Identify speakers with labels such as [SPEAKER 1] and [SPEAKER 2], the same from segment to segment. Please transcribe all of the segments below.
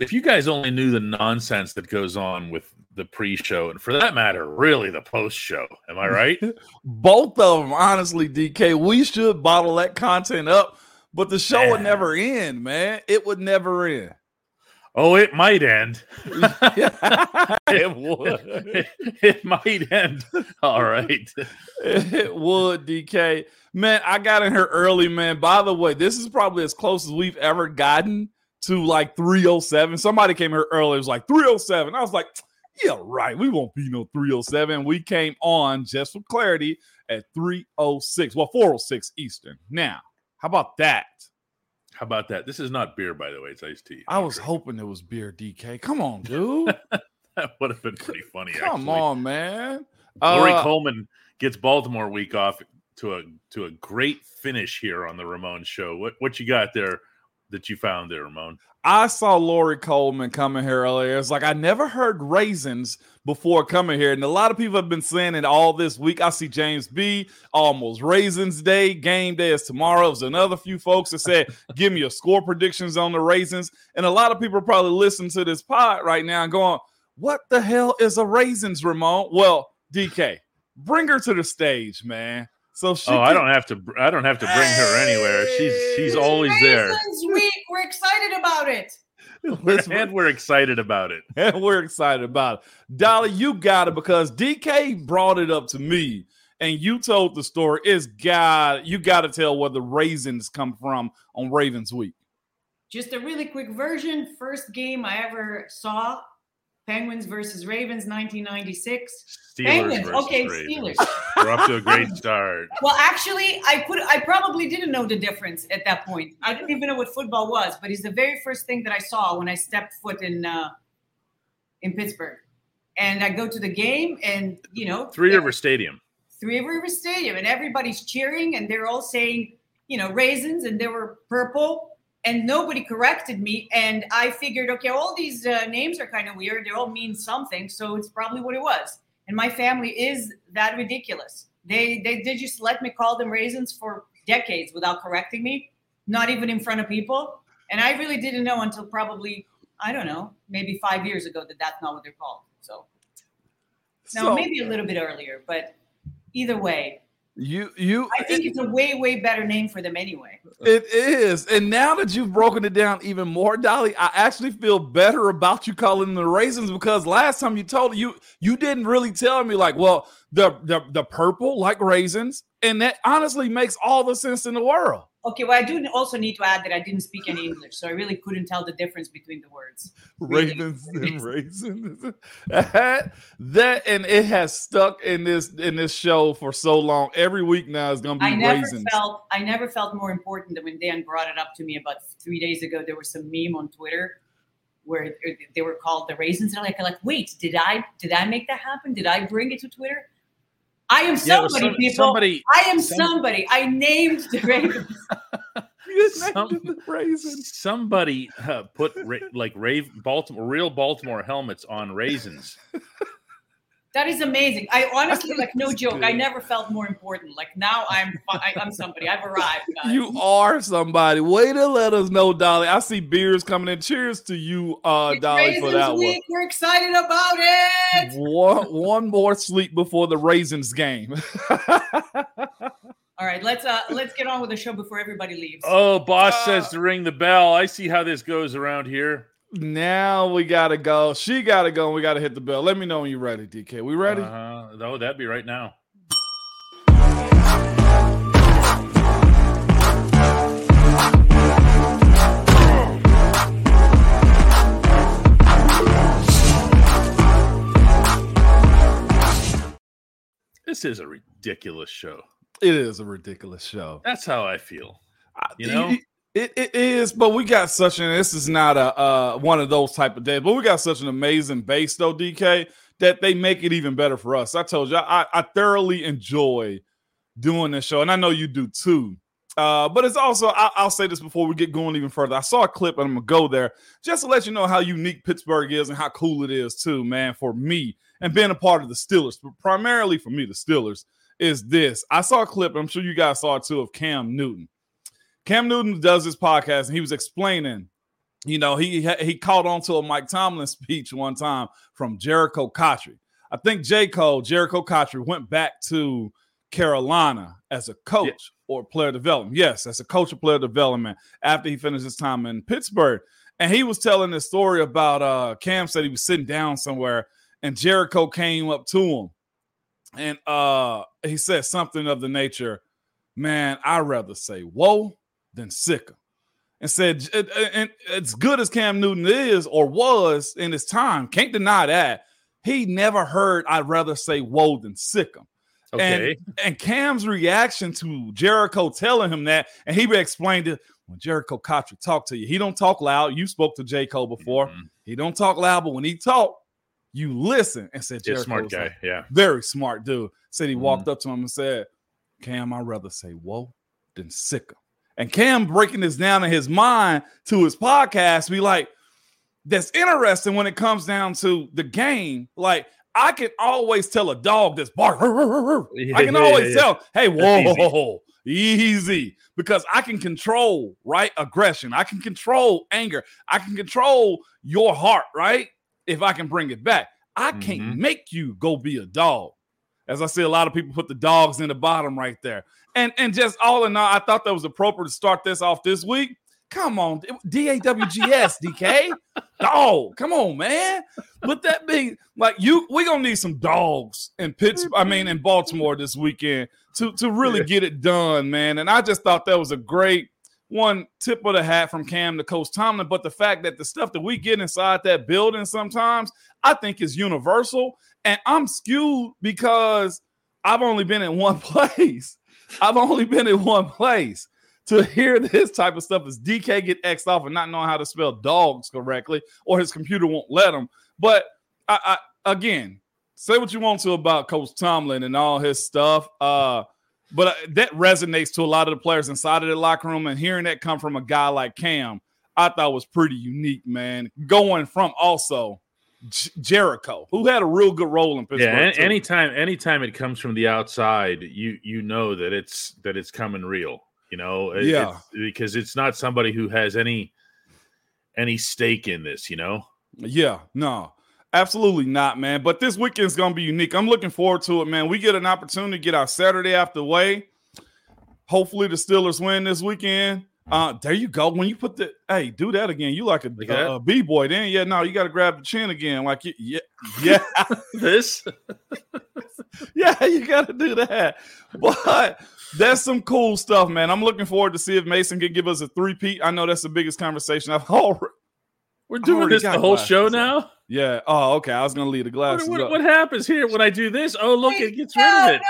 [SPEAKER 1] if you guys only knew the nonsense that goes on with the pre-show and for that matter really the post-show am i right?
[SPEAKER 2] Both of them honestly dk we should bottle that content up but the show man. would never end man. It would never end.
[SPEAKER 1] Oh it might end. It would. It, it might end. All right.
[SPEAKER 2] It would dk man i got in here early man. By the way this is probably as close as we've ever gotten to like 307 somebody came here earlier it was like 307 i was like yeah, right. We won't be no 307. We came on just for clarity at 306. Well, 406 Eastern. Now, how about that?
[SPEAKER 1] How about that? This is not beer, by the way. It's iced tea.
[SPEAKER 2] I was hoping it was beer, DK. Come on, dude.
[SPEAKER 1] that would have been pretty funny.
[SPEAKER 2] Come
[SPEAKER 1] actually.
[SPEAKER 2] on, man.
[SPEAKER 1] Lori uh, Coleman gets Baltimore week off to a to a great finish here on the Ramon show. What what you got there that you found there, Ramon?
[SPEAKER 2] I saw Lori Coleman coming here earlier. It's like I never heard raisins before coming here, and a lot of people have been saying it all this week. I see James B. almost raisins day. Game day is tomorrow. There's another few folks that said, "Give me your score predictions on the raisins," and a lot of people probably listening to this pod right now and going, "What the hell is a raisins, Ramon?" Well, DK, bring her to the stage, man. So she
[SPEAKER 1] oh, I don't have to. I don't have to bring her anywhere. She's she's always there.
[SPEAKER 3] Week, we're excited about it.
[SPEAKER 1] We're, and we're excited about it.
[SPEAKER 2] And we're excited about it. Dolly, you got it because DK brought it up to me, and you told the story. It's got you got to tell where the raisins come from on Ravens Week.
[SPEAKER 3] Just a really quick version. First game I ever saw Penguins versus Ravens, 1996. Steelers Penguins. Okay, Ravens. Steelers.
[SPEAKER 1] We're off to a great start.
[SPEAKER 3] Well, actually, I could. I probably didn't know the difference at that point. I didn't even know what football was. But it's the very first thing that I saw when I stepped foot in uh, in Pittsburgh. And I go to the game, and you know,
[SPEAKER 1] Three River Stadium.
[SPEAKER 3] Three River Stadium, and everybody's cheering, and they're all saying, you know, raisins, and they were purple and nobody corrected me. And I figured, okay, all these uh, names are kind of weird. They all mean something, so it's probably what it was. And my family is that ridiculous. They they did just let me call them raisins for decades without correcting me, not even in front of people. And I really didn't know until probably I don't know, maybe five years ago that that's not what they're called. So, so now maybe a little bit earlier, but either way,
[SPEAKER 2] you you
[SPEAKER 3] I think it, it's a way way better name for them anyway.
[SPEAKER 2] It is. And now that you've broken it down even more, Dolly, I actually feel better about you calling them the raisins because last time you told you you didn't really tell me like, well, the the, the purple like raisins, and that honestly makes all the sense in the world.
[SPEAKER 3] Okay, well, I do also need to add that I didn't speak any English, so I really couldn't tell the difference between the words.
[SPEAKER 2] Ravens and raisins. that and it has stuck in this in this show for so long. Every week now is going to be I never raisins.
[SPEAKER 3] Felt, I never felt more important than when Dan brought it up to me about three days ago. There was some meme on Twitter where uh, they were called the raisins, and I'm like, like, wait, did I did I make that happen? Did I bring it to Twitter? I am somebody, yeah, some, people. Somebody, I am somebody. I named the Ravens.
[SPEAKER 1] Some, somebody uh, put ra- like rave Baltimore real Baltimore helmets on raisins.
[SPEAKER 3] That is amazing. I honestly, like, no joke. I never felt more important. Like now, I'm I, am somebody. I've arrived. Guys.
[SPEAKER 2] You are somebody. Way to let us know, Dolly. I see beers coming in. Cheers to you, uh, it's Dolly, for that week.
[SPEAKER 3] one. We're excited about it.
[SPEAKER 2] One, one more sleep before the raisins game.
[SPEAKER 3] All right, let's uh let's get on with the show before everybody leaves.
[SPEAKER 1] Oh, boss uh, says to ring the bell. I see how this goes around here.
[SPEAKER 2] Now we gotta go. She gotta go. And we gotta hit the bell. Let me know when you're ready, DK. We ready?
[SPEAKER 1] Uh-huh. Oh, that'd be right now. This is a ridiculous show.
[SPEAKER 2] It is a ridiculous show.
[SPEAKER 1] That's how I feel. You know,
[SPEAKER 2] it, it is, but we got such an. This is not a uh, one of those type of days, but we got such an amazing base though, DK, that they make it even better for us. I told you, I, I thoroughly enjoy doing this show, and I know you do too. Uh, but it's also, I, will say this before we get going even further. I saw a clip and I'm gonna go there just to let you know how unique Pittsburgh is and how cool it is too, man. For me and being a part of the Steelers, but primarily for me, the Steelers is this. I saw a clip, I'm sure you guys saw it too, of Cam Newton. Cam Newton does this podcast and he was explaining you know, he he caught on to a Mike Tomlin speech one time from Jerricho Cotchery. I think J. Cole, Jerricho Cotchery went back to Carolina as a coach or player development. Yes, as a coach of player development after he finished his time in Pittsburgh. And he was telling this story about uh Cam said he was sitting down somewhere and Jericho came up to him and uh he said something of the nature, man, I'd rather say whoa than sicker and said, and as good as Cam Newton is or was in his time, can't deny that. He never heard I'd rather say whoa than sick him. Okay. And, and Cam's reaction to Jerricho telling him that, and he explained it when Jerricho Cotchery talked to you. He don't talk loud. You spoke to J. Cole before. Mm-hmm. He don't talk loud, but when he talk, you listen and said,
[SPEAKER 1] Jerricho smart guy. Like, yeah.
[SPEAKER 2] Very smart dude. Said he mm-hmm. walked up to him and said, Cam, I'd rather say whoa than sick him. And Cam breaking this down in his mind to his podcast, be like, that's interesting when it comes down to the game. Like, I can always tell a dog that's bark. Yeah, I can always yeah, tell, hey, whoa, easy. easy. Because I can control right aggression. I can control anger. I can control your heart, right? If I can bring it back. I can't mm-hmm. make you go be a dog. As I see, a lot of people put the dogs in the bottom right there. And and just all in all, I thought that was appropriate to start this off this week. Come on, D A W G S, DK. Dog, come on, man. With that being like you, we gonna need some dogs in Pittsburgh. I mean, in Baltimore this weekend to to really get it done, man. And I just thought that was a great one tip of the hat from Cam to Coach Tomlin. But the fact that the stuff that we get inside that building sometimes, I think is universal. And I'm skewed because I've only been in one place. I've only been in one place to hear this type of stuff as DK get X'd off and not knowing how to spell dogs correctly, or his computer won't let him. But I, I again, say what you want to about Coach Tomlin and all his stuff. Uh, but that resonates to a lot of the players inside of the locker room, and hearing that come from a guy like Cam, I thought was pretty unique, man. Going from also J- Jerricho, who had a real good role in Pittsburgh.
[SPEAKER 1] Yeah, anytime, anytime it comes from the outside, you you know that it's that it's coming real. You know, it,
[SPEAKER 2] yeah,
[SPEAKER 1] it's, because it's not somebody who has any any stake in this. You know.
[SPEAKER 2] Yeah, no, absolutely not, man. But this weekend's gonna be unique. I'm looking forward to it, man. We get an opportunity to get our Saturday after way. Hopefully, the Steelers win this weekend. Uh, there you go. When you put the hey, do that again. You like a, like a, a b boy. Then yeah, no, you got to grab the chin again. Like yeah, yeah,
[SPEAKER 1] this.
[SPEAKER 2] yeah, you got to do that. But that's some cool stuff, man. I'm looking forward to see if Mason can give us a three peat. I know that's the biggest conversation I've already.
[SPEAKER 1] We're doing this the whole glasses. show now.
[SPEAKER 2] Yeah. Oh, okay. I was gonna leave the glasses.
[SPEAKER 1] What, what, what happens here when I do this? Oh, look, Wait, it gets no, rid of it.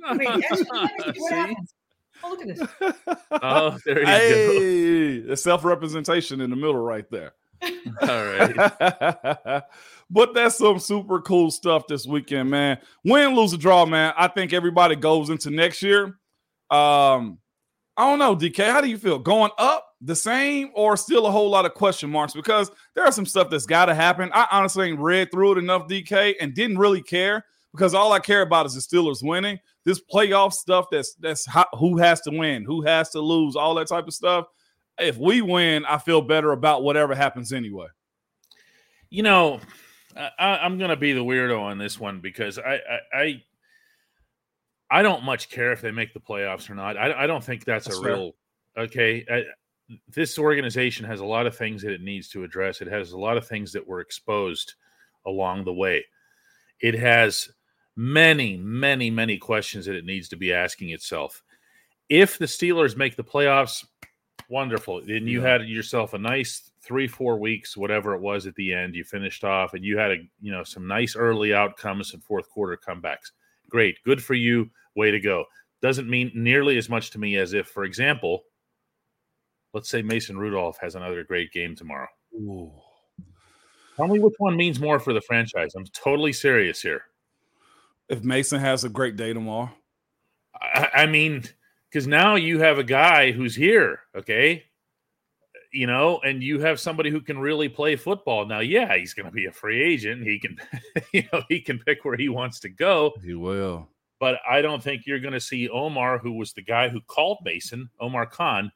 [SPEAKER 1] No, Wait,
[SPEAKER 3] what happens? Oh, look at this.
[SPEAKER 1] oh, there you hey,
[SPEAKER 2] go. self representation in the middle right there.
[SPEAKER 1] All right.
[SPEAKER 2] but that's some super cool stuff this weekend, man. Win, lose, or draw, man. I think everybody goes into next year. Um, I don't know, DK. How do you feel? Going up the same or still a whole lot of question marks? Because there are some stuff that's got to happen. I honestly ain't read through it enough, DK, and didn't really care because all I care about is the Steelers winning. This playoff stuff that's that's how, who has to win, who has to lose, all that type of stuff. If we win, I feel better about whatever happens anyway.
[SPEAKER 1] You know, I, am going to be the weirdo on this one because I, I, I I don't much care if they make the playoffs or not. I, I don't think that's, that's a fair. real okay. I, this organization has a lot of things that it needs to address. It has a lot of things that were exposed along the way. It has many, many, many questions that it needs to be asking itself. If the Steelers make the playoffs, wonderful. Then you yeah. had yourself a nice three, four weeks, whatever it was at the end. You finished off, and you had a you know some nice early outcomes and fourth quarter comebacks. Great, good for you. Way to go. Doesn't mean nearly as much to me as if, for example, let's say Mason Rudolph has another great game tomorrow.
[SPEAKER 2] Ooh.
[SPEAKER 1] Tell me which one means more for the franchise. I'm totally serious here
[SPEAKER 2] if Mason has a great day tomorrow?
[SPEAKER 1] I, I mean, because now you have a guy who's here, okay? You know, and you have somebody who can really play football. Now, yeah, he's going to be a free agent. He can, you know, he can pick where he wants to go.
[SPEAKER 2] He will.
[SPEAKER 1] But I don't think you're going to see Omar, who was the guy who called Mason, Omar Khan,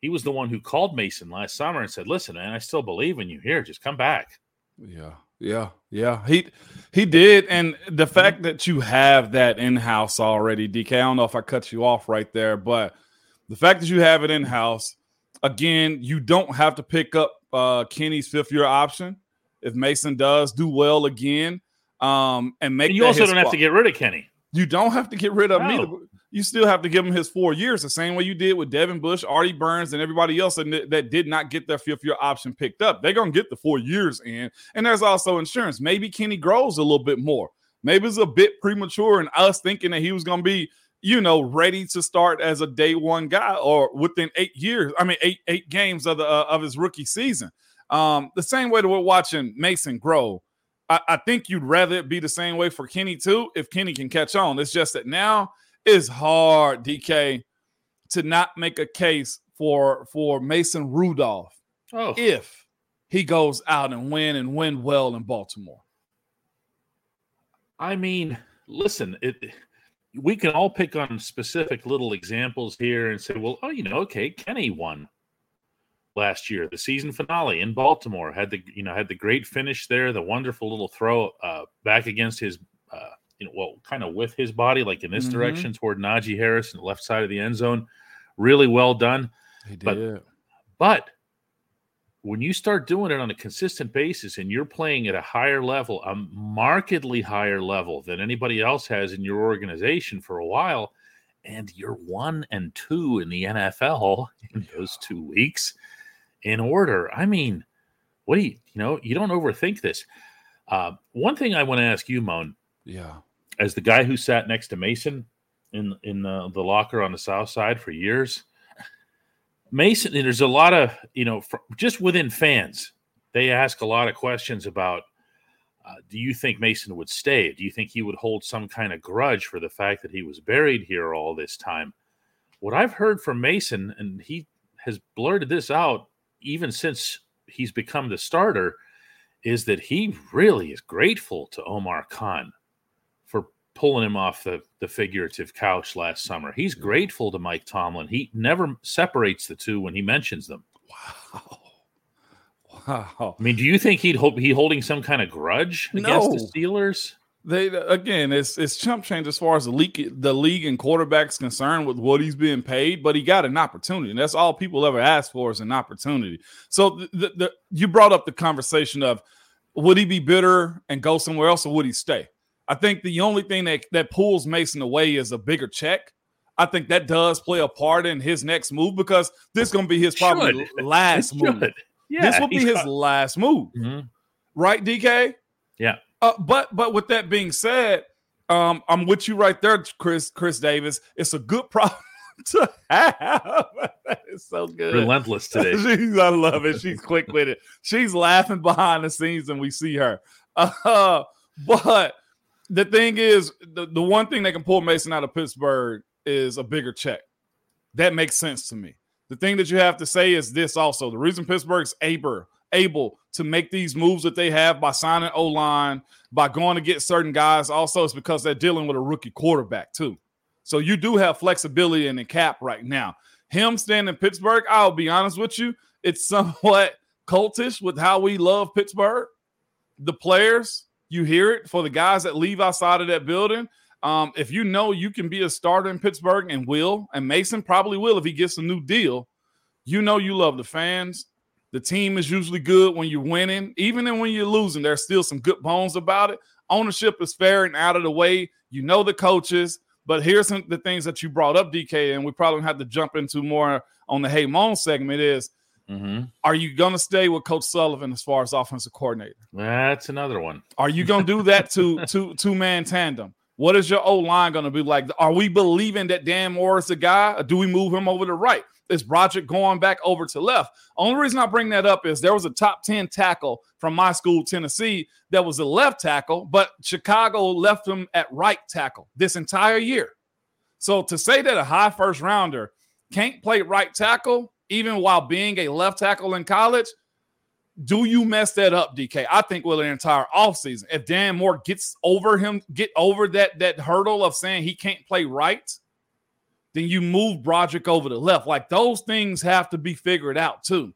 [SPEAKER 1] he was the one who called Mason last summer and said, "Listen, man, I still believe in you. Here, just come back."
[SPEAKER 2] Yeah, yeah, yeah. He he did, and the fact that you have that in house already, DK. I don't know if I cut you off right there, but the fact that you have it in house, again, you don't have to pick up uh, Kenny's fifth year option if Mason does do well again. Um, and make
[SPEAKER 1] and you also don't spot. have to get rid of Kenny.
[SPEAKER 2] You don't have to get rid of no. me you still have to give him his four years, the same way you did with Devin Bush, Artie Burns, and everybody else that did not get their fifth year option picked up. They're going to get the four years in. And there's also insurance. Maybe Kenny grows a little bit more. Maybe it's a bit premature in us thinking that he was going to be, you know, ready to start as a day one guy or within eight years. I mean, eight eight games of the uh, of his rookie season. Um, the same way that we're watching Mason grow. I, I think you'd rather it be the same way for Kenny too, if Kenny can catch on. It's just that now it's hard, DK, to not make a case for for Mason Rudolph oh. if he goes out and win and win well in Baltimore.
[SPEAKER 1] I mean, listen, it we can all pick on specific little examples here and say, well, oh, you know, okay, Kenny won last year, the season finale in Baltimore, had the you know had the great finish there, the wonderful little throw uh, back against his uh, you know, well, kind of with his body, like in this mm-hmm. direction toward Najee Harris and the left side of the end zone. Really well done. But, but when you start doing it on a consistent basis and you're playing at a higher level, a markedly higher level than anybody else has in your organization for a while, and you're one and two in the NFL in those two weeks in order. I mean, what do you, you know, you don't overthink this. Uh, one thing I want to ask you, Moan.
[SPEAKER 2] Yeah
[SPEAKER 1] as the guy who sat next to Mason in in the, the locker on the south side for years. Mason, there's a lot of you know, just within fans, they ask a lot of questions about. Uh, do you think Mason would stay? Do you think he would hold some kind of grudge for the fact that he was buried here all this time? What I've heard from Mason, and he has blurted this out even since he's become the starter, is that he really is grateful to Omar Khan pulling him off the, the figurative couch last summer. He's grateful to Mike Tomlin. He never separates the two when he mentions them.
[SPEAKER 2] Wow. Wow.
[SPEAKER 1] I mean, do you think he'd hope he holding some kind of grudge against no. the Steelers?
[SPEAKER 2] They again, it's it's chump change as far as the league the league and quarterbacks concerned with what he's being paid, but he got an opportunity, and that's all people ever ask for is an opportunity. So the, the, the you brought up the conversation of would he be bitter and go somewhere else, or would he stay? I think the only thing that, that pulls Mason away is a bigger check. I think that does play a part in his next move because this is going to be his probably should. last move. Yeah, this will be his got... last move, mm-hmm. right, DK?
[SPEAKER 1] Yeah.
[SPEAKER 2] Uh, but but with that being said, um, I'm with you right there, Chris Chris Davis. It's a good problem to have. it's so good.
[SPEAKER 1] Relentless today.
[SPEAKER 2] She's, I love it. She's quick with it. She's laughing behind the scenes, and we see her. Uh, but the thing is, the, the one thing that can pull Mason out of Pittsburgh is a bigger check. That makes sense to me. The thing that you have to say is this also. The reason Pittsburgh's able, able to make these moves that they have by signing O line, by going to get certain guys, also is because they're dealing with a rookie quarterback, too. So you do have flexibility in the cap right now. Him staying in Pittsburgh, I'll be honest with you, it's somewhat cultish with how we love Pittsburgh. The players, you hear it for the guys that leave outside of that building. Um, if you know you can be a starter in Pittsburgh and will, and Mason probably will if he gets a new deal, you know you love the fans. The team is usually good when you're winning. Even when you're losing, there's still some good bones about it. Ownership is fair and out of the way. You know the coaches. But here's some the things that you brought up, DK, and we probably have to jump into more on the Hey Moan segment is Mm-hmm. Are you going to stay with Coach Sullivan as far as offensive coordinator?
[SPEAKER 1] That's another one.
[SPEAKER 2] Are you going to do that to two two man tandem? What is your O line going to be like? Are we believing that Dan Moore is the guy? Or do we move him over to right? Is Broderick going back over to left? Only reason I bring that up is there was a top 10 tackle from my school, Tennessee, that was a left tackle, but Chicago left him at right tackle this entire year. So to say that a high first rounder can't play right tackle even while being a left tackle in college, do you mess that up, DK? I think with an entire offseason. If Dan Moore gets over him, get over that that hurdle of saying he can't play right, then you move Broderick over the left. Like those things have to be figured out too.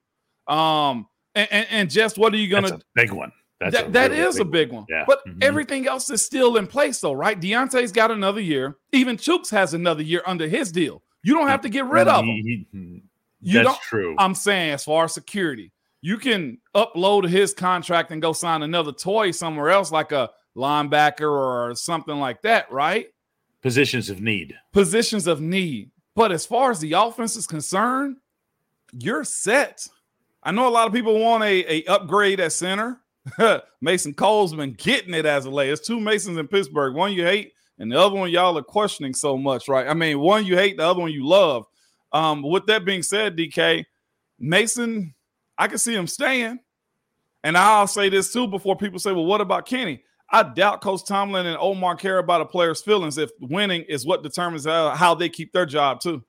[SPEAKER 2] Um, and, and, and just what are you gonna?
[SPEAKER 1] big one.
[SPEAKER 2] That's that, that really is big a big one. one. Yeah. But mm-hmm. everything else is still in place, though, right? Diontae's got another year. Even Chooks has another year under his deal. You don't have to get rid of him.
[SPEAKER 1] You That's true.
[SPEAKER 2] I'm saying, as far as security, you can upload his contract and go sign another toy somewhere else, like a linebacker or something like that, right?
[SPEAKER 1] Positions of need.
[SPEAKER 2] Positions of need. But as far as the offense is concerned, you're set. I know a lot of people want a, a upgrade at center. Mason Cole's been getting it as of late. There's two Masons in Pittsburgh. One you hate, and the other one y'all are questioning so much, right? I mean, one you hate, the other one you love. Um, with that being said, DK, Mason, I can see him staying. And I'll say this too before people say, well, what about Kenny? I doubt Coach Tomlin and Omar care about a player's feelings if winning is what determines how, how they keep their job too.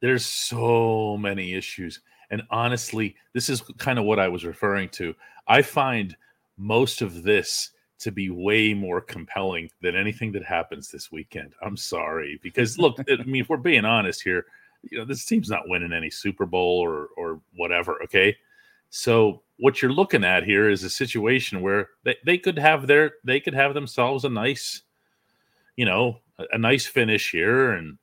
[SPEAKER 1] There's so many issues. And honestly, this is kind of what I was referring to. I find most of this to be way more compelling than anything that happens this weekend. I'm sorry. Because look, I mean, if we're being honest here, you know, this team's not winning any Super Bowl or or whatever. Okay. So what you're looking at here is a situation where they, they could have their they could have themselves a nice, you know, a, a nice finish here. And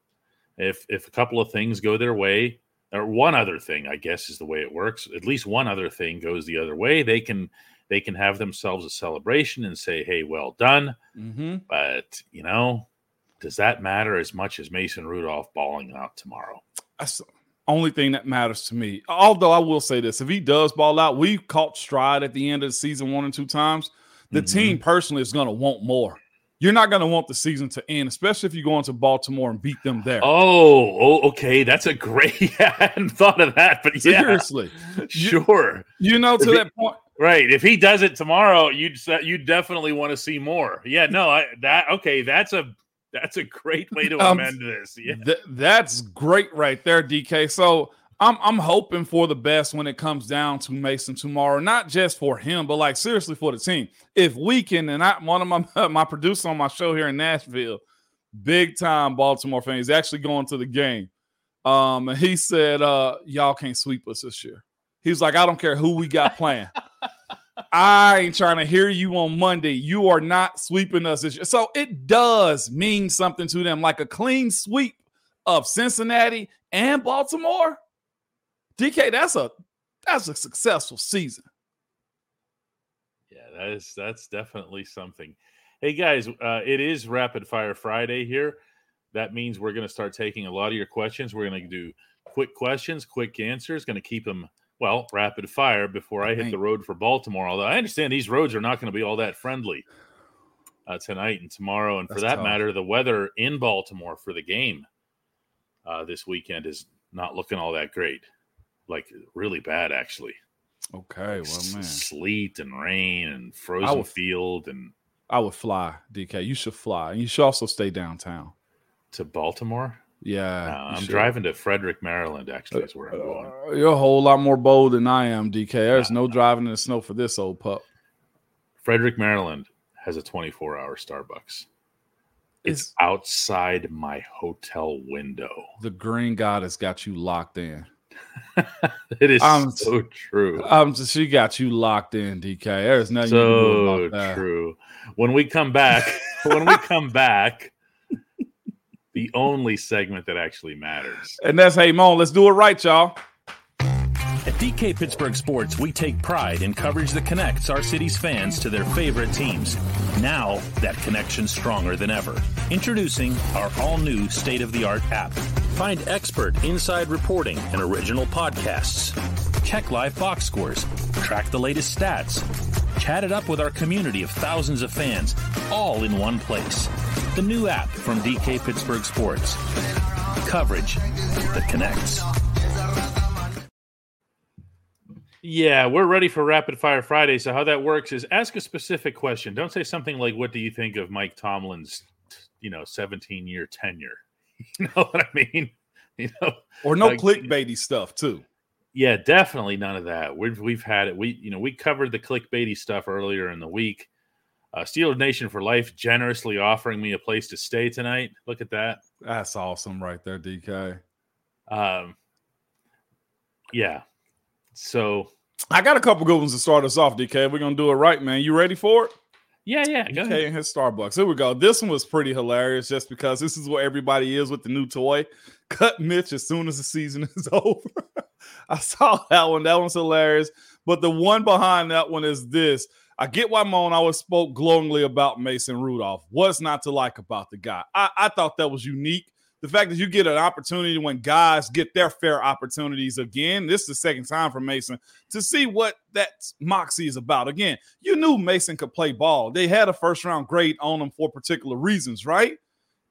[SPEAKER 1] if if a couple of things go their way, or one other thing, I guess is the way it works. At least one other thing goes the other way. They can they can have themselves a celebration and say, "Hey, well done." Mm-hmm. But you know, does that matter as much as Mason Rudolph balling out tomorrow?
[SPEAKER 2] That's the only thing that matters to me. Although I will say this: if he does ball out, we caught stride at the end of the season one and two times. The mm-hmm. team personally is going to want more. You're not going to want the season to end, especially if you go into Baltimore and beat them there.
[SPEAKER 1] Oh, oh okay. That's a great. I hadn't thought of that, but yeah.
[SPEAKER 2] seriously,
[SPEAKER 1] sure.
[SPEAKER 2] You, you know, to if that point,
[SPEAKER 1] right? If he does it tomorrow, you'd you definitely want to see more. Yeah, no, I that okay. That's a that's a great way to um, amend this. Yeah,
[SPEAKER 2] th- that's great right there, DK. So I'm I'm hoping for the best when it comes down to Mason tomorrow, not just for him, but like seriously for the team. If we can, and I one of my my producer on my show here in Nashville, big time Baltimore fan, he's actually going to the game. Um, and he said, uh, y'all can't sweep us this year. He's like, I don't care who we got playing. I ain't trying to hear you on Monday. You are not sweeping us. So it does mean something to them, like a clean sweep of Cincinnati and Baltimore DK, that's a that's a successful season.
[SPEAKER 1] Yeah, that is that's definitely something. Hey guys, uh, it is Rapid Fire Friday here. That means we're going to start taking a lot of your questions. We're going to do quick questions, quick answers. Going to keep them well rapid fire before I hit the road for Baltimore. Although I understand these roads are not going to be all that friendly uh, tonight and tomorrow, and That's for that tough. matter, the weather in Baltimore for the game uh, this weekend is not looking all that great like really bad actually.
[SPEAKER 2] Okay, well, man,
[SPEAKER 1] sleet and rain and frozen would, field and.
[SPEAKER 2] I would fly, DK. You should fly, and you should also stay downtown.
[SPEAKER 1] To Baltimore.
[SPEAKER 2] Yeah,
[SPEAKER 1] no, I'm should. driving to Frederick, Maryland. Actually, is where I'm going.
[SPEAKER 2] Uh, you're a whole lot more bold than I am, DK. There's no driving in the snow for this old pup.
[SPEAKER 1] Frederick, Maryland has a 24 hour Starbucks. It's is, outside my hotel window.
[SPEAKER 2] The green god has got you locked in.
[SPEAKER 1] it is um, so true.
[SPEAKER 2] Um, she got you locked in, DK. There's nothing
[SPEAKER 1] so true. When we come back, when we come back, the only segment that actually matters,
[SPEAKER 2] and that's hey, Moan. Let's do it right, y'all.
[SPEAKER 4] At DK Pittsburgh Sports, we take pride in coverage that connects our city's fans to their favorite teams. Now, that connection's stronger than ever. Introducing our all new state of the art app. Find expert inside reporting and original podcasts. Check live box scores. Track the latest stats. Chat it up with our community of thousands of fans, all in one place. The new app from DK Pittsburgh Sports. Coverage that connects.
[SPEAKER 1] Yeah, we're ready for Rapid Fire Friday. So how that works is ask a specific question. Don't say something like, "What do you think of Mike Tomlin's, you know, 17 year tenure?" You know what I mean? You know,
[SPEAKER 2] or no like, clickbaity stuff too.
[SPEAKER 1] Yeah, definitely none of that. We've we've had it. We you know we covered the clickbaity stuff earlier in the week. Uh, Steelers Nation for Life generously offering me a place to stay tonight. Look at that.
[SPEAKER 2] That's awesome, right there, DK.
[SPEAKER 1] Um, yeah. So
[SPEAKER 2] I got a couple good ones to start us off, DK. We're gonna do it right, man. You ready for it?
[SPEAKER 1] Yeah, yeah. Go
[SPEAKER 2] DK
[SPEAKER 1] ahead.
[SPEAKER 2] and his Starbucks. Here we go. This one was pretty hilarious, just because this is where everybody is with the new toy. Cut Mitch as soon as the season is over. I saw that one. That one's hilarious. But the one behind that one is this. I get why Moan always spoke glowingly about Mason Rudolph. What's not to like about the guy? I, I thought that was unique. The fact that you get an opportunity when guys get their fair opportunities again. This is the second time for Mason to see what that moxie is about. Again, you knew Mason could play ball. They had a first round grade on him for particular reasons, right?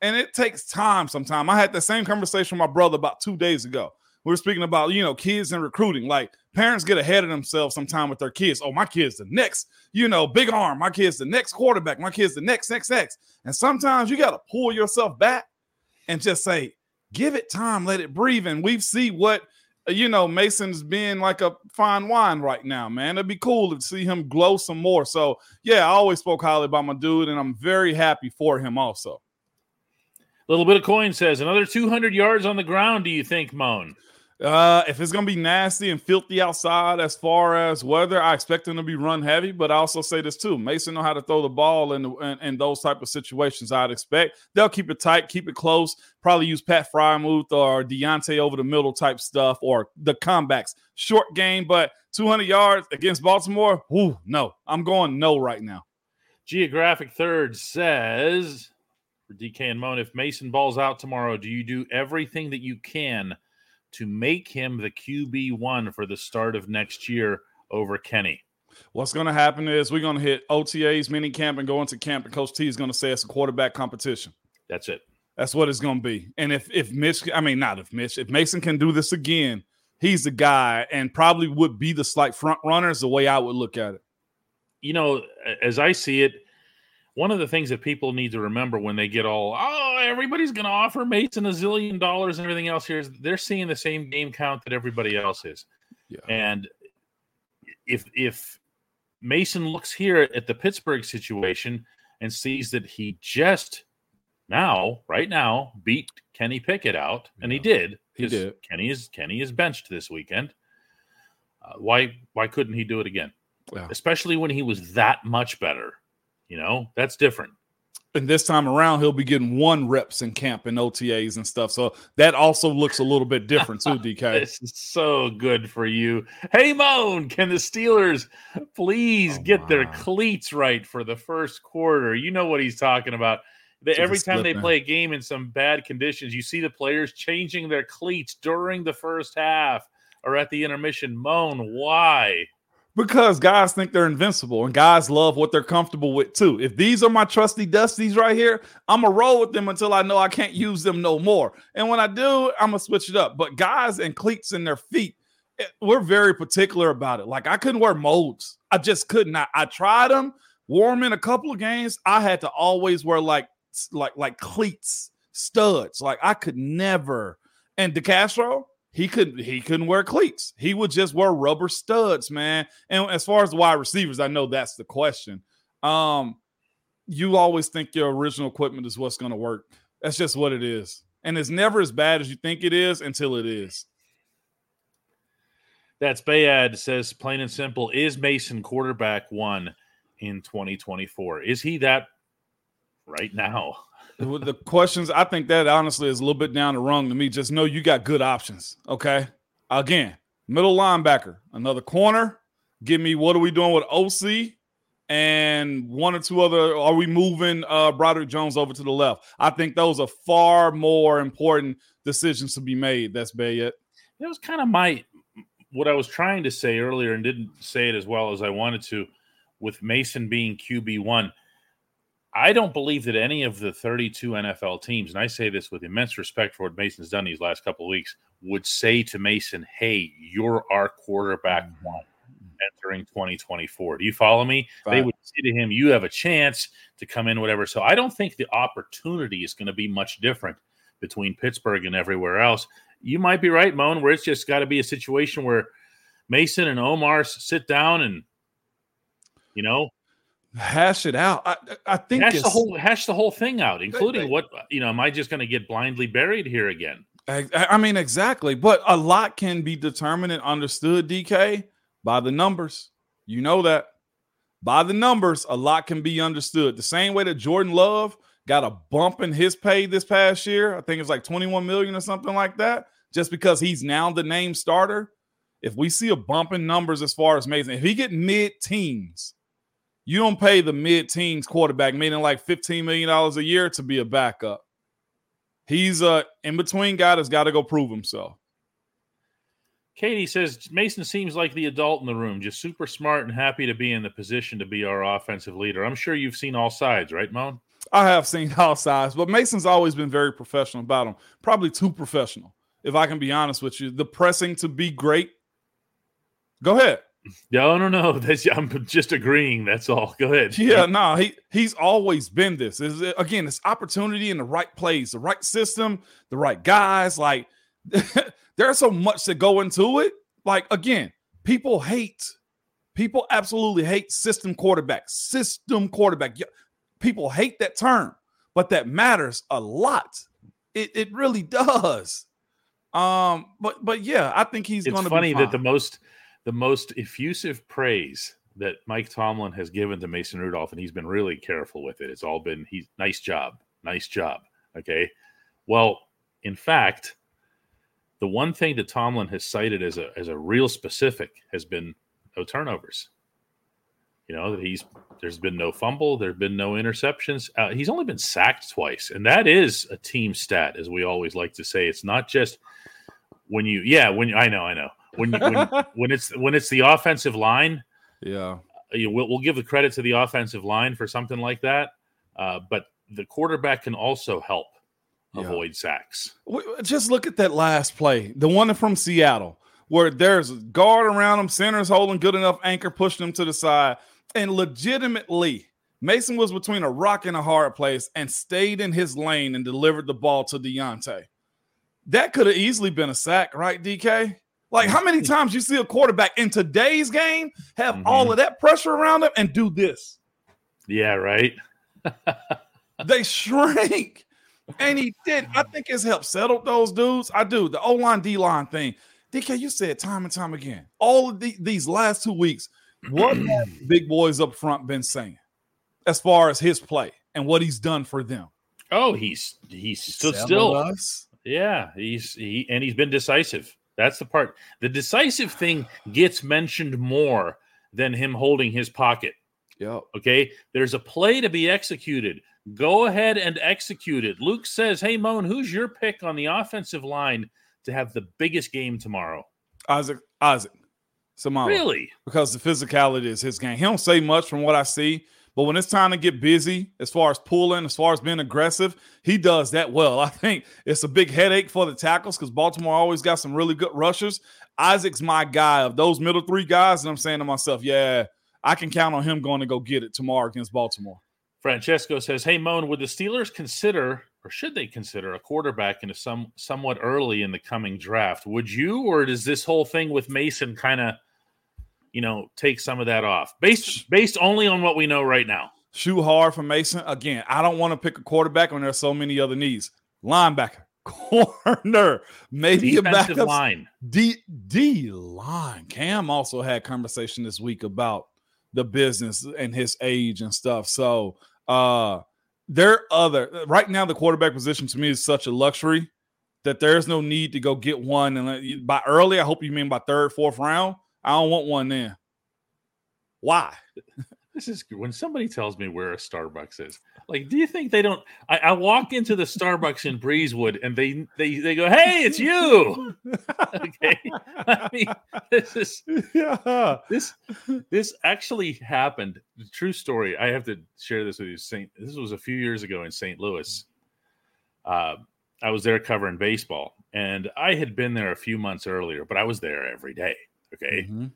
[SPEAKER 2] And it takes time sometimes. I had the same conversation with my brother about two days ago. We were speaking about, you know, kids and recruiting. Like parents get ahead of themselves sometime with their kids. Oh, my kid's the next, you know, big arm. My kid's the next quarterback. My kid's the next, next, next. And sometimes you got to pull yourself back and just say, give it time, let it breathe. And we see what, you know, Mason's being like a fine wine right now, man. It'd be cool to see him glow some more. So, yeah, I always spoke highly about my dude, and I'm very happy for him also.
[SPEAKER 1] Little bit of coin says another 200 yards on the ground. Do you think, Moan?
[SPEAKER 2] Uh, if it's gonna be nasty and filthy outside, as far as weather, I expect them to be run heavy. But I also say this too: Mason know how to throw the ball in, in, in those type of situations. I'd expect they'll keep it tight, keep it close. Probably use Pat Freiermuth or Diontae over the middle type stuff, or the comebacks. Short game, but 200 yards against Baltimore. Whoo, no, I'm going no right now.
[SPEAKER 1] Geographic third says for DK and Moan, if Mason balls out tomorrow, do you do everything that you can to make him the QB one for the start of next year over Kenny?
[SPEAKER 2] What's going to happen is we're going to hit OTAs, mini camp, and go into camp, and Coach T is going to say it's a quarterback competition.
[SPEAKER 1] That's it.
[SPEAKER 2] That's what it's going to be. And if if Mitch, I mean not if Mitch, if Mason can do this again, he's the guy, and probably would be the slight front runner. Is the way I would look at it.
[SPEAKER 1] You know, as I see it, one of the things that people need to remember when they get all, oh, everybody's going to offer Mason a zillion dollars and everything else here is they're seeing the same game count that everybody else is.
[SPEAKER 2] Yeah.
[SPEAKER 1] And if if Mason looks here at the Pittsburgh situation and sees that he just now, right now, beat Kenny Pickett out, and he did.
[SPEAKER 2] He did.
[SPEAKER 1] Kenny is Kenny is benched this weekend. Uh, why why couldn't he do it again?
[SPEAKER 2] Yeah.
[SPEAKER 1] Especially when he was that much better. You know, that's different.
[SPEAKER 2] And this time around, he'll be getting one reps in camp and OTAs and stuff. So that also looks a little bit different too, DK.
[SPEAKER 1] This is so good for you. Hey, Moan, can the Steelers please
[SPEAKER 2] Oh,
[SPEAKER 1] get their cleats right for the first quarter? You know what he's talking about. The- every time they
[SPEAKER 2] slip,
[SPEAKER 1] play a game in some bad conditions, you see the players changing their cleats during the first half or at the intermission. Moan, why?
[SPEAKER 2] Because guys think they're invincible and guys love what they're comfortable with too. If these are my trusty dusties right here, I'm gonna roll with them until I know I can't use them no more. And when I do, I'm gonna switch it up. But guys and cleats in their feet, eh, we're very particular about it. Like I couldn't wear molds. I just could not. I tried them, wore them in a couple of games. I had to always wear like like like cleats, studs. Like I could never. And DeCastro, he couldn't he couldn't wear cleats. He would just wear rubber studs, man. And as far as wide receivers, I know that's the question. Um, you always think your original equipment is what's going to work. That's just what it is, and it's never as bad as you think it is until it is.
[SPEAKER 1] That's Bayad says plain and simple. Is Mason quarterback one in 2024? Is he that right now?
[SPEAKER 2] With the questions, I think that honestly is a little bit down the rung to me. Just know you got good options. Okay. Again, middle linebacker, another corner. Give me what are we doing with OC and one or two other. Are we moving uh Broderick Jones over to the left? I think those are far more important decisions to be made. That's Bayet.
[SPEAKER 1] That was kind of my what I was trying to say earlier and didn't say it as well as I wanted to with Mason being QB1. I don't believe that any of the 32 NFL teams, and I say this with immense respect for what Mason's done these last couple of weeks, would say to Mason, Hey, you're our quarterback mm-hmm. one entering 2024. Do you follow me? They would say to him, You have a chance to come in, whatever. So I don't think the opportunity is going to be much different between Pittsburgh and everywhere else. You might be right, Moan, where it's just got to be a situation where Mason and Omar sit down and, you know,
[SPEAKER 2] Hash it out. I, I think
[SPEAKER 1] hash the whole hash the whole thing out, including they, what you know. Am I just going to get blindly buried here again?
[SPEAKER 2] I, I mean, exactly. But a lot can be determined and understood, DK, by the numbers. You know that by the numbers, a lot can be understood. The same way that Jordan Love got a bump in his pay this past year. I think it's like 21 million or something like that, just because he's now the name starter. If we see a bump in numbers as far as Mason, if he get mid teens, you don't pay the mid teens quarterback, meaning like $15 million a year to be a backup. He's a in between guy that's got to go prove himself.
[SPEAKER 1] Katie says Mason seems like the adult in the room, just super smart and happy to be in the position to be our offensive leader. I'm sure you've seen all sides, right, Moan?
[SPEAKER 2] I have seen all sides, but Mason's always been very professional about him. Probably too professional, if I can be honest with you. The pressing to be great. Go ahead.
[SPEAKER 1] Yeah, no, no, no. That's, I'm just agreeing. That's all. Go ahead.
[SPEAKER 2] Yeah, no, he he's always been this. Is again, it's opportunity in the right place, the right system, the right guys. Like there's so much to go into it. Like again, people hate, people absolutely hate system quarterback. System quarterback. People hate that term, but that matters a lot. It it really does. Um, but but yeah, I think he's
[SPEAKER 1] going to. Be funny that the most the most effusive praise that Mike Tomlin has given to Mason Rudolph, and he's been really careful with it. It's all been he's nice job, nice job. Okay, well, in fact, the one thing that Tomlin has cited as a as a real specific has been no turnovers. You know that he's there's been no fumble, there's been no interceptions. Uh, he's only been sacked twice, and that is a team stat, as we always like to say. It's not just when you, yeah, when I know, I know when when, when it's when it's the offensive line.
[SPEAKER 2] Yeah,
[SPEAKER 1] you, we'll, we'll give the credit to the offensive line for something like that, uh, but the quarterback can also help avoid sacks.
[SPEAKER 2] Just look at that last play, the one from Seattle, where there's a guard around him, center's holding good enough anchor, pushing him to the side, and legitimately. Mason was between a rock and a hard place and stayed in his lane and delivered the ball to Diontae. That could have easily been a sack, right, DK? Like, how many times you see a quarterback in today's game have mm-hmm. all of that pressure around him and do this?
[SPEAKER 1] Yeah, right.
[SPEAKER 2] they shrink. And he did. I think it's helped settle those dudes. I do. The O line, D line thing. DK, you said time and time again, all of the, these last two weeks, what have big boys up front been saying as far as his play and what he's done for them?
[SPEAKER 1] Oh, he's he's stood still. Us. Yeah, he's he and he's been decisive. That's the part. The decisive thing gets mentioned more than him holding his pocket.
[SPEAKER 2] Yeah.
[SPEAKER 1] Okay. There's a play to be executed. Go ahead and execute it. Luke says, Hey, Moan, who's your pick on the offensive line to have the biggest game tomorrow?
[SPEAKER 2] Isaac, Isaac, Seumalo.
[SPEAKER 1] Really?
[SPEAKER 2] Because the physicality is his game. He don't say much from what I see, but when it's time to get busy, as far as pulling, as far as being aggressive, he does that well. I think it's a big headache for the tackles because Baltimore always got some really good rushers. Isaac's my guy of those middle three guys, and I'm saying to myself, yeah, I can count on him going to go get it tomorrow against Baltimore.
[SPEAKER 1] Francesco says, "Hey Moan, would the Steelers consider, or should they consider, a quarterback in some somewhat early in the coming draft? Would you, or does this whole thing with Mason kind of, you know, take some of that off based based only on what we know right now?
[SPEAKER 2] Shoot hard for Mason again. I don't want to pick a quarterback when there's so many other needs. Linebacker, corner, maybe
[SPEAKER 1] Defensive
[SPEAKER 2] a backup
[SPEAKER 1] line.
[SPEAKER 2] D D line. Cam also had conversation this week about the business and his age and stuff. So uh there other right now the quarterback position to me is such a luxury that there's no need to go get one and by early I hope you mean by third fourth round. I don't want one then. Why?
[SPEAKER 1] This is when somebody tells me where a Starbucks is. Like, do you think they don't? I, I walk into the Starbucks in Breezewood and they they they go, "Hey, it's you." okay, I mean, this is yeah. This this actually happened. The true story. I have to share this with you. Saint. This was a few years ago in St. Louis. Uh, I was there covering baseball, and I had been there a few months earlier, but I was there every day. Okay. Mm-hmm.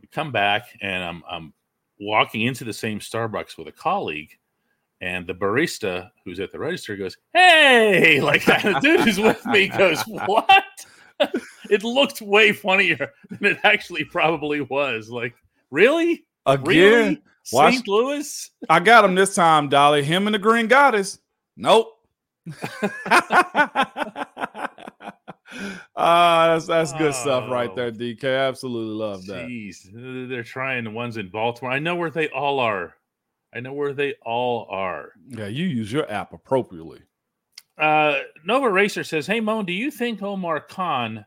[SPEAKER 1] We come back, and I'm I'm walking into the same Starbucks with a colleague, and the barista who's at the register goes, "Hey!" Like the dude who's with me goes, "What?" it looked way funnier than it actually probably was. Like, really?
[SPEAKER 2] Again,
[SPEAKER 1] really? St. Louis.
[SPEAKER 2] I got him this time, Dolly. Him and the Green Goddess. Nope. Ah, that's that's good oh, stuff right there, DK. Absolutely love that.
[SPEAKER 1] Jeez, they're trying the ones in Baltimore. I know where they all are. I know where they all are.
[SPEAKER 2] Yeah, you use your app appropriately.
[SPEAKER 1] Uh, Nova Racer says, "Hey Moan, do you think Omar Khan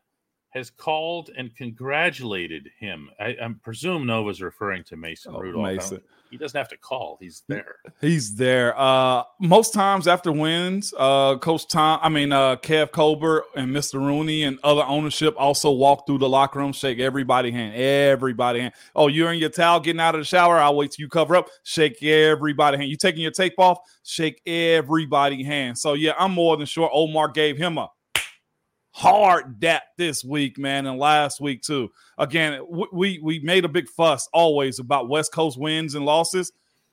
[SPEAKER 1] has called and congratulated him. I, I presume Nova's referring to Mason oh, Rudolph. Mason. He doesn't have to call. He's there.
[SPEAKER 2] He's there. Uh, most times after wins, uh, Coach Tom, I mean, uh, Kev Colbert and Mr. Rooney and other ownership also walk through the locker room, shake everybody hand, everybody hand. Oh, you're in your towel, getting out of the shower. I'll wait till you cover up. Shake everybody hand. You taking your tape off? Shake everybody hand. So yeah, I'm more than sure Omar gave him a hard dap this week, man, and last week too. Again, we we made a big fuss always about West Coast wins and losses.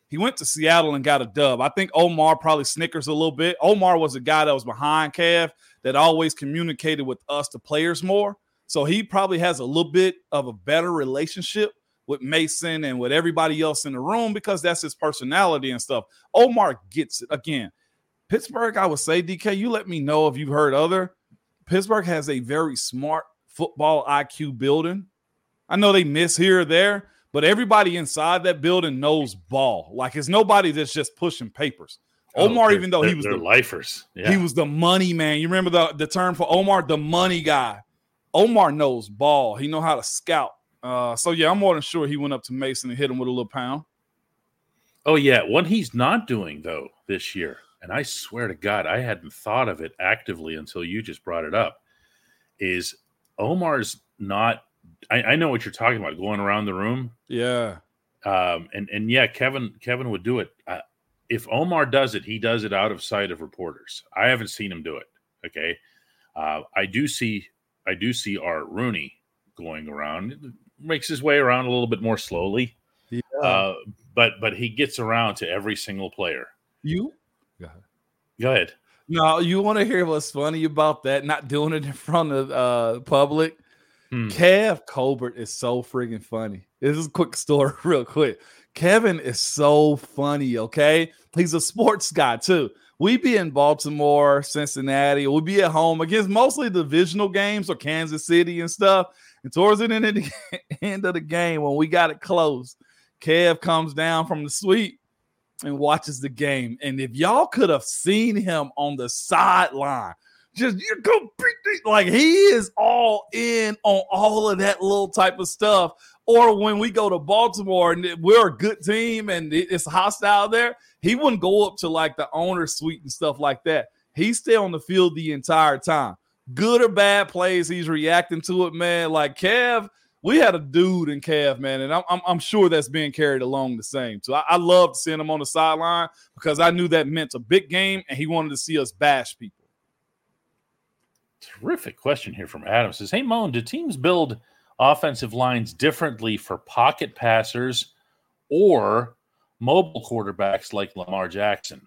[SPEAKER 2] He went to Seattle and got a dub. I think Omar probably snickers a little bit. Omar was a guy that was behind Kev that always communicated with us, the players, more. So he probably has a little bit of a better relationship with Mason and with everybody else in the room because that's his personality and stuff. Omar gets it. Again, Pittsburgh, I would say, DK, you let me know if you've heard other Pittsburgh has a very smart football IQ building. I know they miss here or there, but everybody inside that building knows ball. Like it's nobody that's just pushing papers. Oh, Omar, even though he was
[SPEAKER 1] the lifers,
[SPEAKER 2] yeah. he was the money man. You remember the, the term for Omar, the money guy. Omar knows ball. He know how to scout. Uh, so yeah, I'm more than sure he went up to Mason and hit him with a little pound.
[SPEAKER 1] Oh yeah, what he's not doing though this year and I swear to God, I hadn't thought of it actively until you just brought it up, is Omar's not. I, I know what you're talking about, going around the room.
[SPEAKER 2] Yeah.
[SPEAKER 1] Um, and and yeah, Kevin Kevin would do it. Uh, if Omar does it, he does it out of sight of reporters. I haven't seen him do it. Okay. Uh, I do see I do see Art Rooney going around, makes his way around a little bit more slowly. Yeah. Uh, but but he gets around to every single player.
[SPEAKER 2] You.
[SPEAKER 1] Go ahead.
[SPEAKER 2] No, you want to hear what's funny about that? Not doing it in front of uh public. Hmm. Kev Colbert is so freaking funny. This is a quick story, real quick. Kevin is so funny, okay? He's a sports guy too. We be in Baltimore, Cincinnati, we be at home against mostly divisional games or Kansas City and stuff. And towards the end of the, end of the game, when we got it close, Kev comes down from the suite and watches the game. And if y'all could have seen him on the sideline, just you go like he is all in on all of that little type of stuff. Or when we go to Baltimore and we're a good team and it's hostile there, he wouldn't go up to like the owner suite and stuff like that. He stay on the field the entire time. Good or bad plays, he's reacting to it, man. Like Kev, we had a dude in Kev, man, and I'm, I'm, I'm, sure that's being carried along the same. So I, I loved seeing him on the sideline because I knew that meant a big game, and he wanted to see us bash people.
[SPEAKER 1] Terrific question here from Adam. Says, "Hey Moan, do teams build offensive lines differently for pocket passers or mobile quarterbacks like Lamar Jackson?"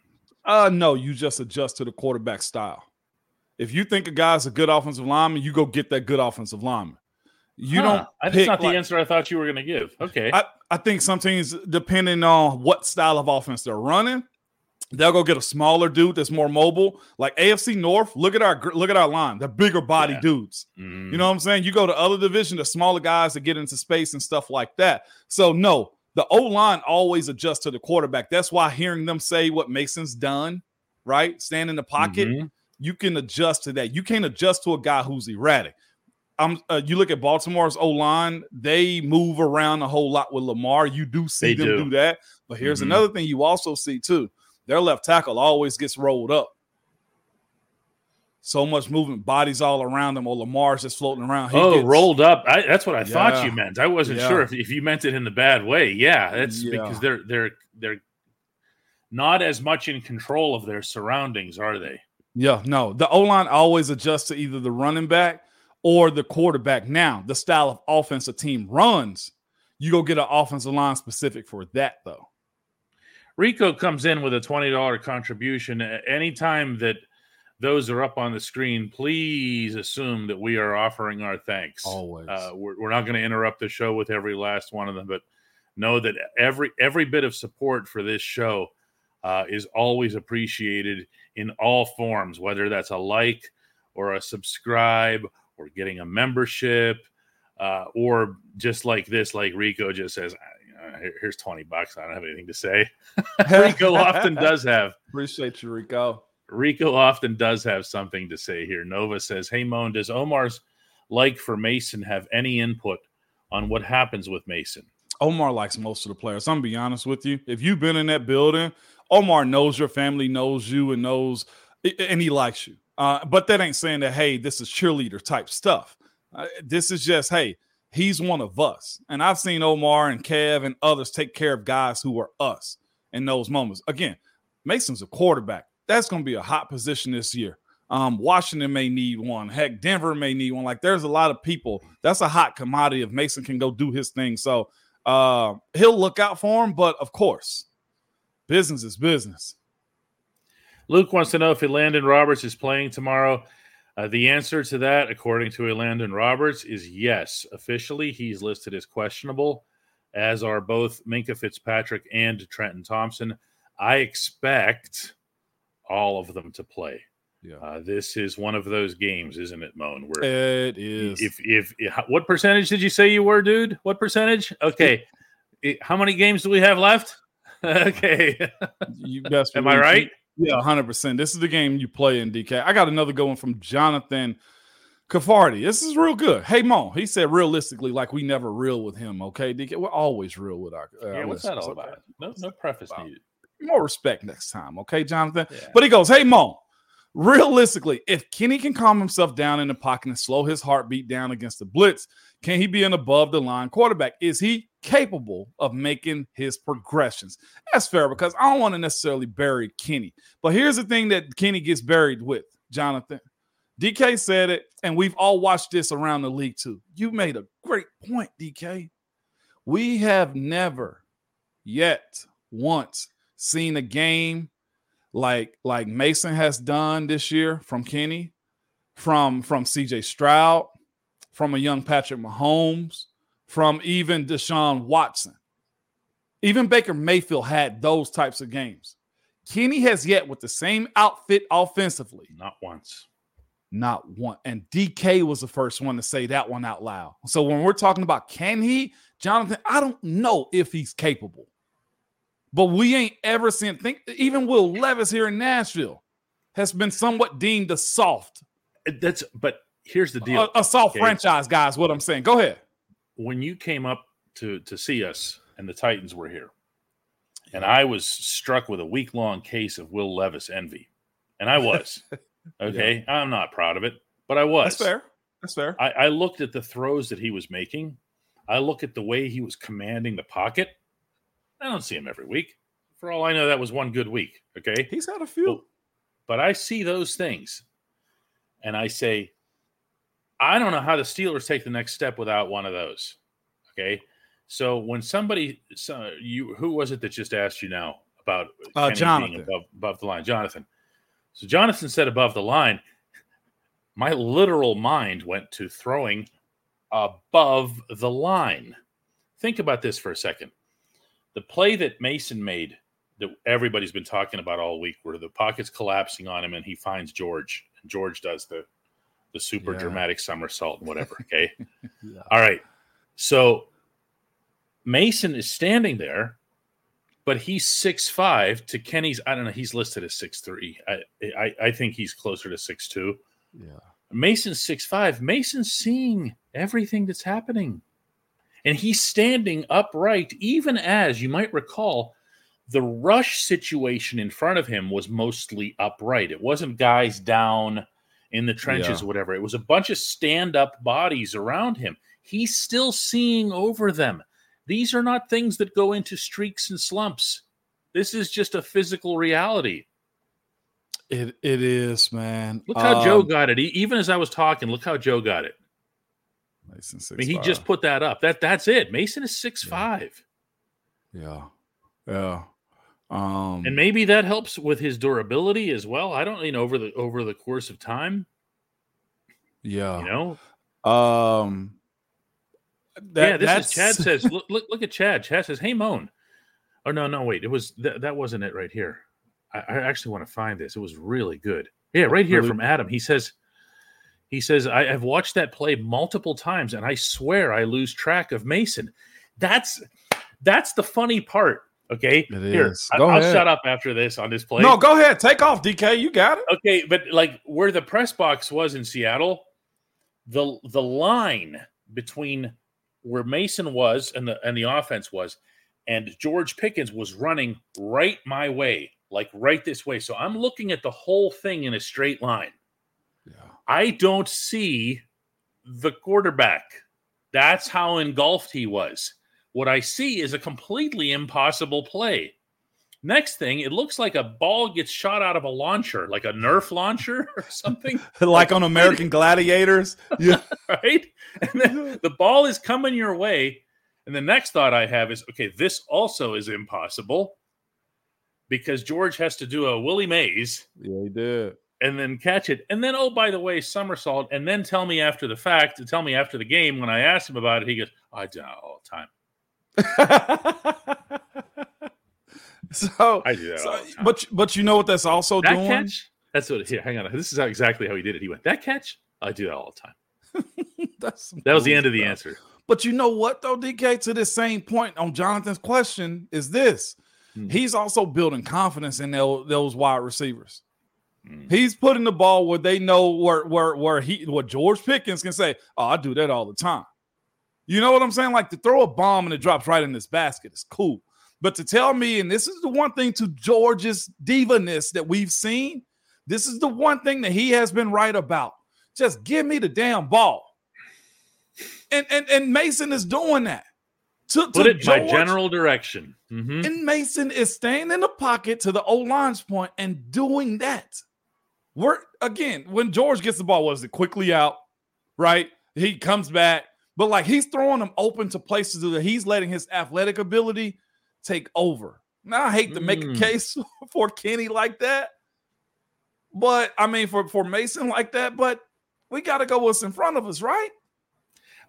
[SPEAKER 2] Uh, no, you just adjust to the quarterback style. If you think a guy's a good offensive lineman, you go get that good offensive lineman. You huh. don't.
[SPEAKER 1] That's not the like, answer I thought you were going to give. Okay.
[SPEAKER 2] I, I think some teams, depending on what style of offense they're running, they'll go get a smaller dude that's more mobile. Like AFC North, look at our look at our line. They're bigger body yeah. dudes. Mm. You know what I'm saying? You go to other division, the smaller guys that get into space and stuff like that. So no, the O line always adjusts to the quarterback. That's why hearing them say what Mason's done, right? Stand in the pocket, mm-hmm. you can adjust to that. You can't adjust to a guy who's erratic. I'm, uh, you look at Baltimore's O line; they move around a whole lot with Lamar. You do see they them do. do. that, but here's mm-hmm. another thing you also see too: their left tackle always gets rolled up. So much movement, bodies all around them, or Lamar's just floating around.
[SPEAKER 1] He oh, gets, rolled up. I, that's what I yeah. thought you meant. I wasn't yeah. sure if, if you meant it in the bad way. Yeah, that's yeah. because they're they're they're not as much in control of their surroundings, are they?
[SPEAKER 2] Yeah, no. The O line always adjusts to either the running back or the quarterback. Now, the style of offense a team runs, you go get an offensive line specific for that, though.
[SPEAKER 1] Rico comes in with a $20 contribution. Anytime that those are up on the screen, please assume that we are offering our thanks.
[SPEAKER 2] Always.
[SPEAKER 1] Uh, we're, we're, not going to interrupt the show with every last one of them, but know that every every bit of support for this show uh, is always appreciated in all forms, whether that's a like or a subscribe or getting a membership, uh, or just like this, like Rico just says, uh, here's 20 bucks. I don't have anything to say. Rico often does have.
[SPEAKER 2] Appreciate you, Rico.
[SPEAKER 1] Rico often does have something to say here. Nova says, Hey, Moan, does Omar's like for Mason have any input on what happens with Mason?
[SPEAKER 2] Omar likes most of the players. I'm gonna be honest with you. If you've been in that building, Omar knows your family, knows you, and knows, and he likes you. Uh, but that ain't saying that, hey, this is cheerleader type stuff. Uh, this is just, hey, he's one of us. And I've seen Omar and Kev and others take care of guys who are us in those moments. Again, Mason's a quarterback. That's going to be a hot position this year. Um, Washington may need one. Heck, Denver may need one. Like there's a lot of people. That's a hot commodity if Mason can go do his thing. So uh, he'll look out for him. But of course, business is business.
[SPEAKER 1] Luke wants to know if Elandon Roberts is playing tomorrow. Uh, the answer to that, according to Elandon Roberts, is yes. Officially, he's listed as questionable, as are both Minkah Fitzpatrick and Trenton Thompson. I expect all of them to play. Yeah. Uh, this is one of those games, isn't it, Moan?
[SPEAKER 2] Where it is.
[SPEAKER 1] If, if if what percentage did you say you were, dude? What percentage? Okay. How many games do we have left? okay.
[SPEAKER 2] You best.
[SPEAKER 1] Am I right?
[SPEAKER 2] Yeah, hundred percent. This is the game you play in DK. I got another going from Jonathan Cafardi. This is real good. Hey Mo, he said realistically, like we never real with him. Okay, DK, we're always real with our.
[SPEAKER 1] Uh, yeah, what's that all about? No, no preface needed.
[SPEAKER 2] More respect next time, okay, Jonathan. Yeah. But he goes, "Hey Mo, realistically, if Kenny can calm himself down in the pocket and slow his heartbeat down against the blitz, can he be an above the line quarterback? Is he capable of making his progressions? That's fair because I don't want to necessarily bury Kenny. But here's the thing that Kenny gets buried with, Jonathan. DK said it, and we've all watched this around the league too. You made a great point, DK. We have never yet once seen a game like like Mason has done this year from Kenny, from from CJ Stroud, from a young Patrick Mahomes, from even Deshaun Watson. Even Baker Mayfield had those types of games. Kenny has yet with the same outfit offensively.
[SPEAKER 1] Not once.
[SPEAKER 2] Not one. And DK was the first one to say that one out loud. So when we're talking about can he, Jonathan, I don't know if he's capable. But we ain't ever seen think even Will Levis here in Nashville has been somewhat deemed a soft.
[SPEAKER 1] That's but here's the deal.
[SPEAKER 2] A, a soft okay. franchise, guys. What I'm saying. Go ahead.
[SPEAKER 1] When you came up to to see us and the Titans were here, and I was struck with a week long case of Will Levis envy, and I was. okay, yeah. I'm not proud of it, but I was.
[SPEAKER 2] That's fair. That's fair.
[SPEAKER 1] I, I looked at the throws that he was making. I look at the way he was commanding the pocket. I don't see him every week. For all I know, that was one good week. Okay.
[SPEAKER 2] He's had a few.
[SPEAKER 1] But, but I see those things and I say, I don't know how the Steelers take the next step without one of those. Okay. So when somebody, so you, who was it that just asked you now about
[SPEAKER 2] uh, Jonathan. being
[SPEAKER 1] above, above the line? Jonathan. So Jonathan said above the line. My literal mind went to throwing above the line. Think about this for a second the play that Mason made that everybody's been talking about all week, where the pocket's collapsing on him and he finds George, and George does the the super yeah. dramatic somersault and whatever. Okay. yeah. All right. So Mason is standing there, but he's six five to Kenny's. I don't know. He's listed as six three. I, I I think he's closer to six two.
[SPEAKER 2] Yeah.
[SPEAKER 1] Mason's six five. Mason's seeing everything that's happening. And he's standing upright, even as you might recall, the rush situation in front of him was mostly upright. It wasn't guys down in the trenches yeah. whatever. It was a bunch of stand up bodies around him. He's still seeing over them. These are not things that go into streaks and slumps. This is just a physical reality.
[SPEAKER 2] It it is, man.
[SPEAKER 1] Look how um, Joe got it. even as I was talking, look how Joe got it. Mason six. I mean, he five. just put that up. That that's it. Mason is six
[SPEAKER 2] yeah.
[SPEAKER 1] five.
[SPEAKER 2] Yeah, yeah. Um,
[SPEAKER 1] and maybe that helps with his durability as well. I don't you know over the over the course of time.
[SPEAKER 2] Yeah,
[SPEAKER 1] you know.
[SPEAKER 2] Um,
[SPEAKER 1] That, yeah, this that's... is Chad says. Look, look, look at Chad. Chad says, "Hey, Moan." Oh no, no, wait. It was th- that wasn't it right here. I, I, actually want to find this. It was really good. Yeah, right here really? from Adam. He says, he says, I have watched that play multiple times, and I swear I lose track of Mason. That's that's the funny part. Okay,
[SPEAKER 2] it here is. Go
[SPEAKER 1] I,
[SPEAKER 2] will
[SPEAKER 1] shut up after this on this play.
[SPEAKER 2] No, go ahead. Take off, DK. You got it.
[SPEAKER 1] Okay, but like where the press box was in Seattle, the the line between where Mason was and the and the offense was, and George Pickens was running right my way, like right this way. So I'm looking at the whole thing in a straight line. Yeah. I don't see the quarterback. That's how engulfed he was. What I see is a completely impossible play. Next thing, it looks like a ball gets shot out of a launcher, like a Nerf launcher or something.
[SPEAKER 2] like, on American Gladiators.
[SPEAKER 1] Yeah. right? And then the ball is coming your way. And the next thought I have is okay, this also is impossible because George has to do a Willie Mays.
[SPEAKER 2] Yeah, he did.
[SPEAKER 1] And then catch it. And then, oh, by the way, somersault. And then tell me after the fact, tell me after the game when I asked him about it, he goes, I do that all the
[SPEAKER 2] time. so
[SPEAKER 1] I do that. So,
[SPEAKER 2] but but you know what that's also
[SPEAKER 1] that
[SPEAKER 2] doing?
[SPEAKER 1] Catch? That's what. Here, hang on. This is how, exactly how he did it. He went that catch. I do that all the time. that's that was the end of the answer.
[SPEAKER 2] But you know what though, DK? To this same point on Jonathan's question is this: hmm. he's also building confidence in those wide receivers. Hmm. He's putting the ball where they know where where where he what George Pickens can say, "Oh, I do that all the time." You know what I'm saying? Like to throw a bomb and it drops right in this basket is cool. But to tell me, and this is the one thing to George's divaness that we've seen, this is the one thing that he has been right about. Just give me the damn ball. And and, and Mason is doing that.
[SPEAKER 1] To, Put to it George, by general direction.
[SPEAKER 2] Mm-hmm. And Mason is staying in the pocket to the old line's point and doing that. We're again, when George gets the ball, was it quickly out, right? He comes back, but like he's throwing them open to places that he's letting his athletic ability take over. Now I hate to make mm. a case for Kenny like that, but I mean for for Mason like that, but we got to go what's in front of us, right?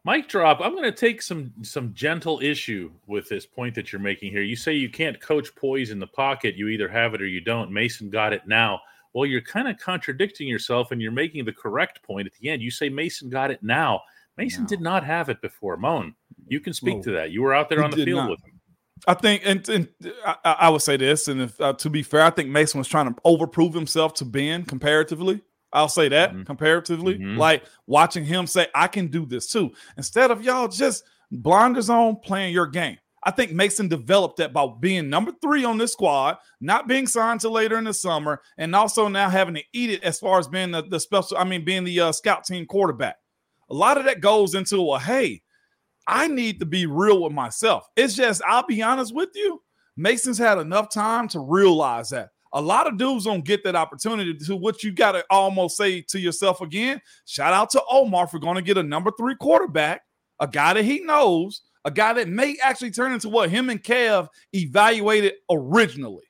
[SPEAKER 1] Mike drop. I'm going to take some some gentle issue with this point that you're making here. You say you can't coach poise in the pocket. You either have it or you don't. Mason got it now. Well, you're kind of contradicting yourself, and you're making the correct point at the end. You say Mason got it now. Mason no. did not have it before. Moan, you can speak no. to that. You were out there on the field not. with him.
[SPEAKER 2] I think, and, and I, I, would say this, and if uh, to be fair, I think Mason was trying to overprove himself to Ben comparatively. I'll say that mm-hmm. comparatively, mm-hmm. like watching him say, "I can do this too," instead of y'all just blinders on playing your game. I think Mason developed that by being number three on this squad, not being signed to later in the summer, and also now having to eat it as far as being the, the special. I mean, being the uh, scout team quarterback. A lot of that goes into well, hey, I need to be real with myself. It's just, I'll be honest with you, Mason's had enough time to realize that. A lot of dudes don't get that opportunity to what you got to almost say to yourself again. Shout out to Omar for going to get a number three quarterback, a guy that he knows, a guy that may actually turn into what him and Kev evaluated originally.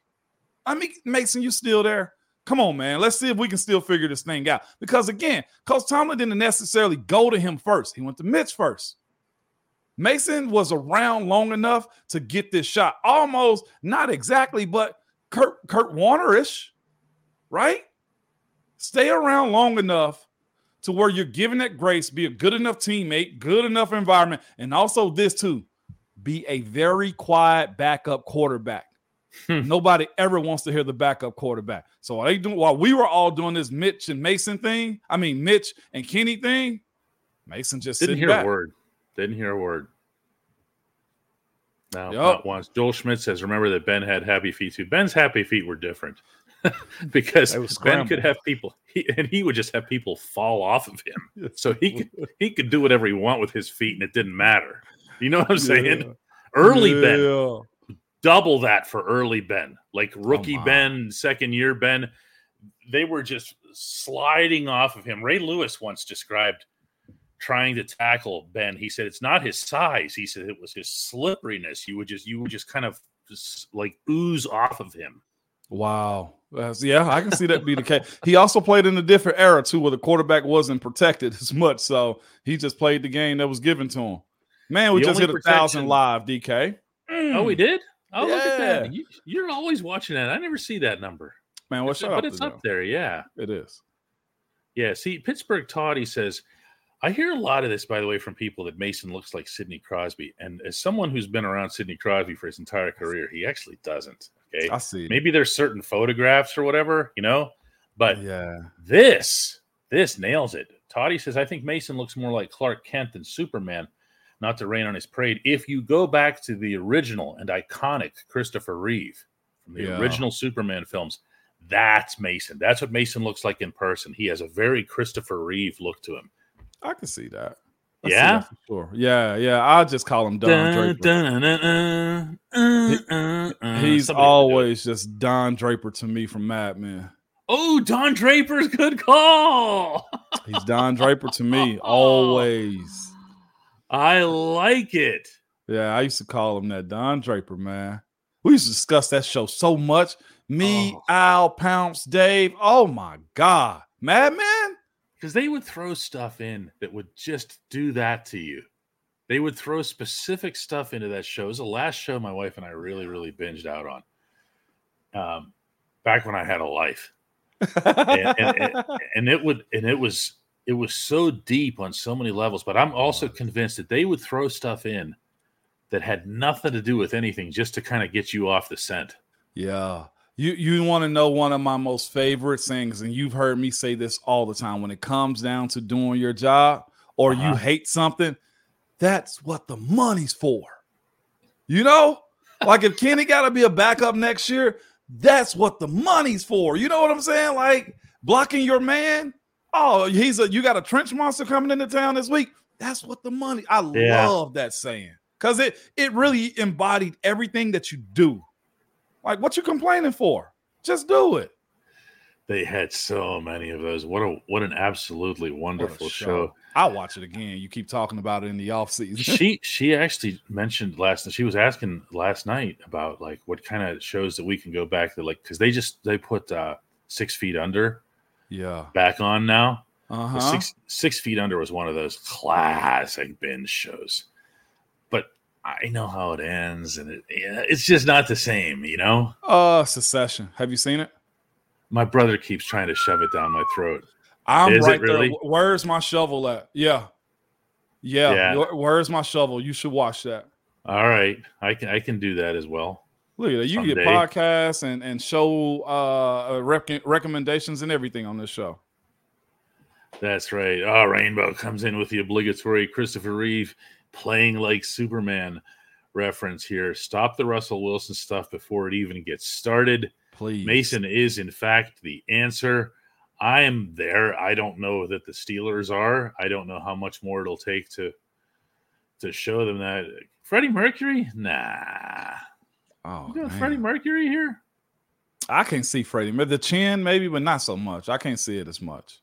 [SPEAKER 2] I mean, Mason, you still there? Come on, man. Let's see if we can still figure this thing out. Because again, Coach Tomlin didn't necessarily go to him first. He went to Mitch first. Mason was around long enough to get this shot. Almost, not exactly, but Kurt Kurt Warner-ish, right? Stay around long enough to where you're giving that grace, be a good enough teammate, good enough environment, and also this too, be a very quiet backup quarterback. Hmm. Nobody ever wants to hear the backup quarterback. So while they do while we were all doing this Mitch and Mason thing, I mean Mitch and Kenny thing, Mason just
[SPEAKER 1] didn't hear
[SPEAKER 2] back.
[SPEAKER 1] a word. Didn't hear a word. No, yep. not once. Joel Schmidt says, "Remember that Ben had happy feet too. Ben's happy feet were different because Ben could have people, he, and he would just have people fall off of him. So he could he could do whatever he want with his feet, and it didn't matter. You know what I'm saying? Yeah. Early yeah. Ben, double that for early Ben, like oh, rookie oh Ben, second year Ben. They were just sliding off of him. Ray Lewis once described trying to tackle Ben. He said it's not his size. He said it was his slipperiness. You would just you would just kind of just like ooze off of him.
[SPEAKER 2] Wow. yeah, I can see that be the case. He also played in a different era too, where the quarterback wasn't protected as much, so he just played the game that was given to him. Man, we
[SPEAKER 1] The
[SPEAKER 2] just hit a thousand live, DK.
[SPEAKER 1] Oh, we did. Oh, look at that! You, you're always watching that. I never see that number,
[SPEAKER 2] Man,
[SPEAKER 1] what's
[SPEAKER 2] shut
[SPEAKER 1] but it's up there. Yeah,
[SPEAKER 2] It is.
[SPEAKER 1] yeah. See, Pittsburgh Toddy says, I hear a lot of this, by the way, from people that Mason looks like Sidney Crosby, and as someone who's been around Sidney Crosby for his entire career, he actually doesn't. Okay,
[SPEAKER 2] I see.
[SPEAKER 1] maybe there's certain photographs or whatever, you know, but
[SPEAKER 2] Yeah.
[SPEAKER 1] This, this nails it. Toddy says, I think Mason looks more like Clark Kent than Superman, not to rain on his parade. If you go back to the original and iconic Christopher Reeve from the
[SPEAKER 2] Yeah.
[SPEAKER 1] original Superman films, that's Mason. That's what Mason looks like in person. He has a very Christopher Reeve look to him.
[SPEAKER 2] I can see that. I see
[SPEAKER 1] Yeah?
[SPEAKER 2] that for sure. Yeah, yeah. I'll just call him Don
[SPEAKER 1] Dun,
[SPEAKER 2] Draper.
[SPEAKER 1] dun, uh, uh, uh.
[SPEAKER 2] He's
[SPEAKER 1] Somebody would do it.
[SPEAKER 2] always just Don Draper to me from Mad Men.
[SPEAKER 1] Oh, Don Draper's good call.
[SPEAKER 2] He's Don Draper to me always.
[SPEAKER 1] I like it.
[SPEAKER 2] Yeah, I used to call him that Don Draper, man. We used to discuss that show so much. Me,
[SPEAKER 1] Oh.
[SPEAKER 2] Al, Pounce, Dave. Oh my God. Mad Men?
[SPEAKER 1] because they would throw stuff in that would just do that to you. They would throw specific stuff into that show. It was the last show my wife and I really, really binged out on. Um, back when I had a life, and, and, and, and it would, and it was, it was so deep on so many levels. But I'm also convinced that they would throw stuff in that had nothing to do with anything, just to kind of get you off the scent.
[SPEAKER 2] Yeah. You you want to know one of my most favorite things, and you've heard me say this all the time when it comes down to doing your job or you
[SPEAKER 1] Uh-huh.
[SPEAKER 2] hate something, that's what the money's for. You know? Like if Kenny gotta be a backup next year, that's what the money's for. You know what I'm saying? Like blocking your man. Oh, he's a you got a trench monster coming into town this week. That's what the money. I
[SPEAKER 1] Yeah.
[SPEAKER 2] love that saying because it it really embodied everything that you do. Like, what you complaining for? Just do it.
[SPEAKER 1] They had so many of those. What a what an absolutely wonderful show.
[SPEAKER 2] I'll watch it again. You keep talking about it in the off season.
[SPEAKER 1] she she actually mentioned last she was asking last night about like what kind of shows that we can go back to like because they just they put uh six feet under
[SPEAKER 2] yeah.
[SPEAKER 1] back on now
[SPEAKER 2] Uh-huh.
[SPEAKER 1] six six feet under was one of those classic binge shows but i know how it ends and it, it's just not the same you know
[SPEAKER 2] Uh, Succession. Have you seen it?
[SPEAKER 1] my brother keeps trying to shove it down my throat
[SPEAKER 2] I'm
[SPEAKER 1] Is
[SPEAKER 2] right
[SPEAKER 1] really?
[SPEAKER 2] there. Where's my shovel at? Yeah. Yeah.
[SPEAKER 1] Yeah.
[SPEAKER 2] Where's my shovel? You should watch that.
[SPEAKER 1] all right i can i can do that as well
[SPEAKER 2] Look at that. You get podcasts and and show uh rec- recommendations and everything on this show.
[SPEAKER 1] That's right. Oh, Rainbow comes in with the obligatory Christopher Reeve playing like Superman reference here. Stop the Russell Wilson stuff before it even gets started.
[SPEAKER 2] Please.
[SPEAKER 1] Mason is, in fact, the answer. I am there. I don't know that the Steelers are. I don't know how much more it'll take to to show them that. Freddie Mercury? Nah.
[SPEAKER 2] Oh,
[SPEAKER 1] You
[SPEAKER 2] man.
[SPEAKER 1] Freddie Mercury here?
[SPEAKER 2] I can see Freddie. The chin, maybe, but not so much. I can't see it as much.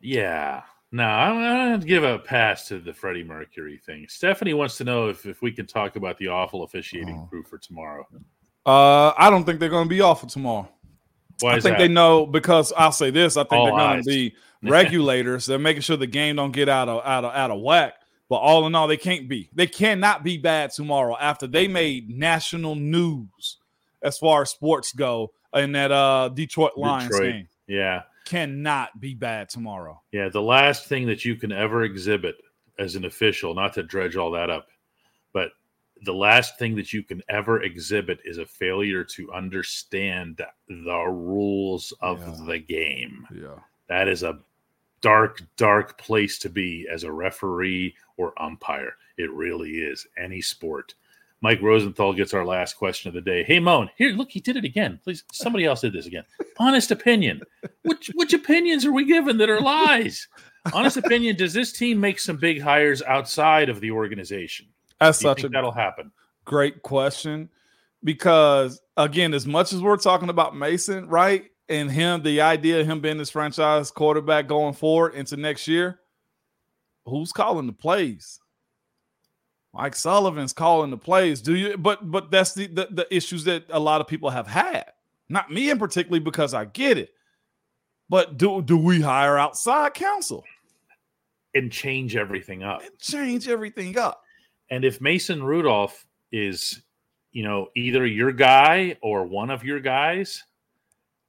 [SPEAKER 1] Yeah. No, I'm going to give a pass to the Freddie Mercury thing. Stephanie wants to know if, if we can talk about the awful officiating
[SPEAKER 2] Oh.
[SPEAKER 1] crew for tomorrow.
[SPEAKER 2] Uh, I don't think they're going to be awful tomorrow.
[SPEAKER 1] Why
[SPEAKER 2] I think
[SPEAKER 1] that?
[SPEAKER 2] they know because I'll say this. I think
[SPEAKER 1] All
[SPEAKER 2] they're going to be regulators. they're making sure the game don't get out of out of out of whack. But all in all, they can't be. They cannot be bad tomorrow after they made national news as far as sports go in that uh Detroit Lions
[SPEAKER 1] Detroit.
[SPEAKER 2] game.
[SPEAKER 1] yeah.
[SPEAKER 2] Cannot be bad tomorrow.
[SPEAKER 1] Yeah. The last thing that you can ever exhibit as an official, not to dredge all that up, but the last thing that you can ever exhibit is a failure to understand the rules of
[SPEAKER 2] Yeah.
[SPEAKER 1] the game.
[SPEAKER 2] Yeah.
[SPEAKER 1] That is a dark, dark place to be as a referee or umpire. It really is. Any sport. Mike Rosenthal gets our last question of the day. Hey, Moan, here, look, he did it again. Please, somebody else did this again. Honest opinion. Which which opinions are we given that are lies? Honest opinion. Does this team make some big hires outside of the organization?
[SPEAKER 2] That's such a
[SPEAKER 1] think that'll happen?
[SPEAKER 2] great question because again, as much as we're talking about Mason, right, and him, the idea of him being this franchise quarterback going forward into next year, who's calling the plays? Mike Sullivan's calling the plays. Do you? But but that's the, the the issues that a lot of people have had. Not me in particularly because I get it. But do do we hire outside counsel?
[SPEAKER 1] and change everything up.
[SPEAKER 2] And change everything up.
[SPEAKER 1] And if Mason Rudolph is, you know, either your guy or one of your guys,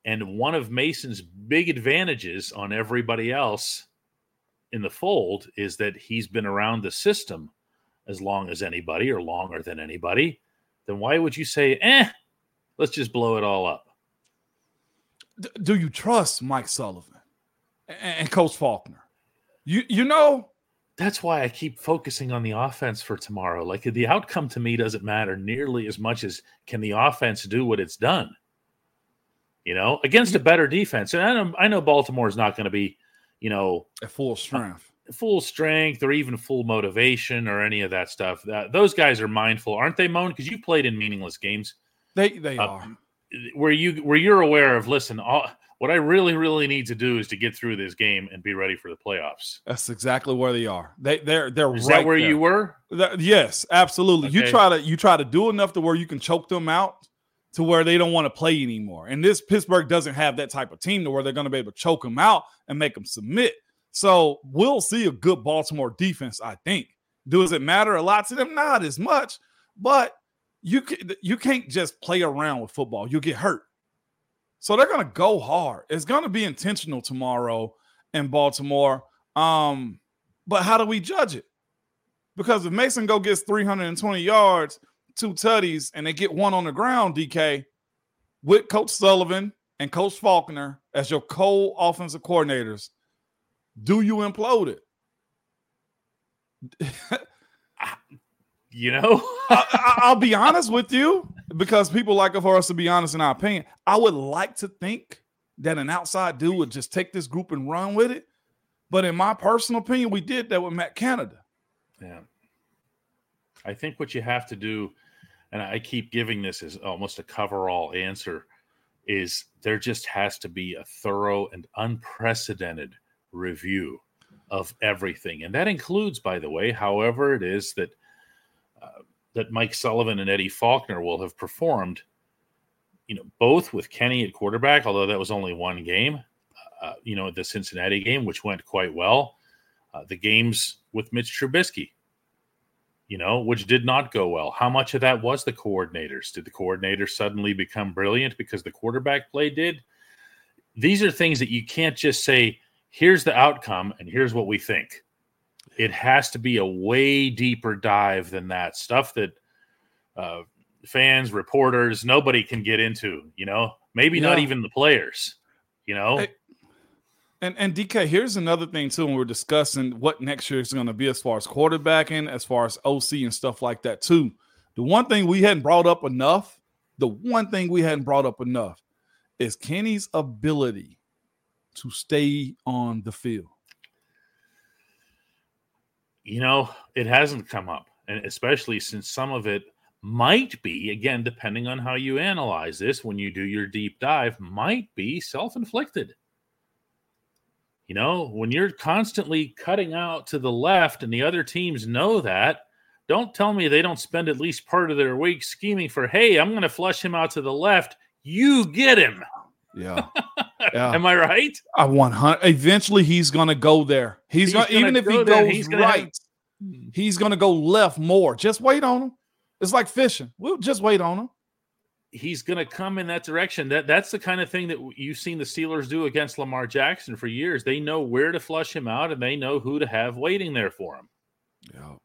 [SPEAKER 1] and one of Mason's big advantages on everybody else in the fold is that he's been around the system as long as anybody or longer than anybody, then why would you say, eh, let's just blow it all up?
[SPEAKER 2] Do you trust Mike Sullivan and, Coach Faulkner? You you know
[SPEAKER 1] that's why I keep focusing on the offense for tomorrow. Like the outcome to me doesn't matter nearly as much as can the offense do what it's done. You know, against a better defense, and I know I know Baltimore is not going to be, you know,
[SPEAKER 2] at full strength,
[SPEAKER 1] full strength, or even full motivation, or any of that stuff. That those guys are mindful, aren't they, Moan? Because you played in meaningless games.
[SPEAKER 2] They they uh, are.
[SPEAKER 1] Where you where you're aware of. Listen, all, what I really, really need to do is to get through this game and be ready for the playoffs.
[SPEAKER 2] That's exactly where they are. They they're they're
[SPEAKER 1] is
[SPEAKER 2] right
[SPEAKER 1] that where
[SPEAKER 2] there.
[SPEAKER 1] you were?
[SPEAKER 2] That, yes, absolutely. Okay. You try to you try to do enough to where you can choke them out to where they don't want to play anymore. And this Pittsburgh doesn't have that type of team to where they're going to be able to choke them out and make them submit. So we'll see a good Baltimore defense, I think. Does it matter a lot to them? Not as much, but you can, you can't just play around with football. You'll get hurt. So they're going to go hard. It's going to be intentional tomorrow in Baltimore. Um, but how do we judge it? Because if Mason go gets 320 yards, two tutties, and they get one on the ground, DK, with Coach Sullivan and Coach Faulkner as your co-offensive coordinators, do you implode
[SPEAKER 1] it? you know,
[SPEAKER 2] I, will be honest with you because people like it for us to be honest in our opinion. I would like to think that an outside dude would just take this group and run with it. But in my personal opinion, we did that with Matt Canada.
[SPEAKER 1] Yeah. I think what you have to do, and I keep giving this as almost a cover-all answer, is there just has to be a thorough and unprecedented review of everything. And that includes, by the way, however it is that that Mike Sullivan and Eddie Faulkner will have performed, you know, both with Kenny at quarterback, although that was only one game, uh, you know, the Cincinnati game, which went quite well, uh, the games with Mitch Trubisky, you know, which did not go well. How much of that was the coordinators? Did the coordinators suddenly become brilliant because the quarterback play did? These are things that you can't just say, here's the outcome and here's what we think it has to be a way deeper dive than that stuff that uh, fans, reporters, nobody can get into. You know, maybe yeah. not even the players. You know. Hey,
[SPEAKER 2] and and DK, here's another thing too. When we're discussing what next year is going to be as far as quarterbacking, as far as OC and stuff like that too. The one thing we hadn't brought up enough, the one thing we hadn't brought up enough, is Kenny's ability to stay on the field
[SPEAKER 1] you know, it hasn't come up, and especially since some of it might be, again, depending on how you analyze this when you do your deep dive, might be self inflicted. You know, when you're constantly cutting out to the left and the other teams know that, don't tell me they don't spend at least part of their week scheming for, hey, I'm going to flush him out to the left. You get him.
[SPEAKER 2] Yeah. yeah.
[SPEAKER 1] Am I right?
[SPEAKER 2] I 100. Eventually, he's going to go there. He's, he's gonna even if he there, goes he's right, have... he's going to go left more. Just wait on him. It's like fishing. We'll just wait on him.
[SPEAKER 1] He's going to come in that direction. That that's the kind of thing that you've seen the Steelers do against Lamar Jackson for years. They know where to flush him out, and they know who to have waiting there for him.
[SPEAKER 2] Yeah.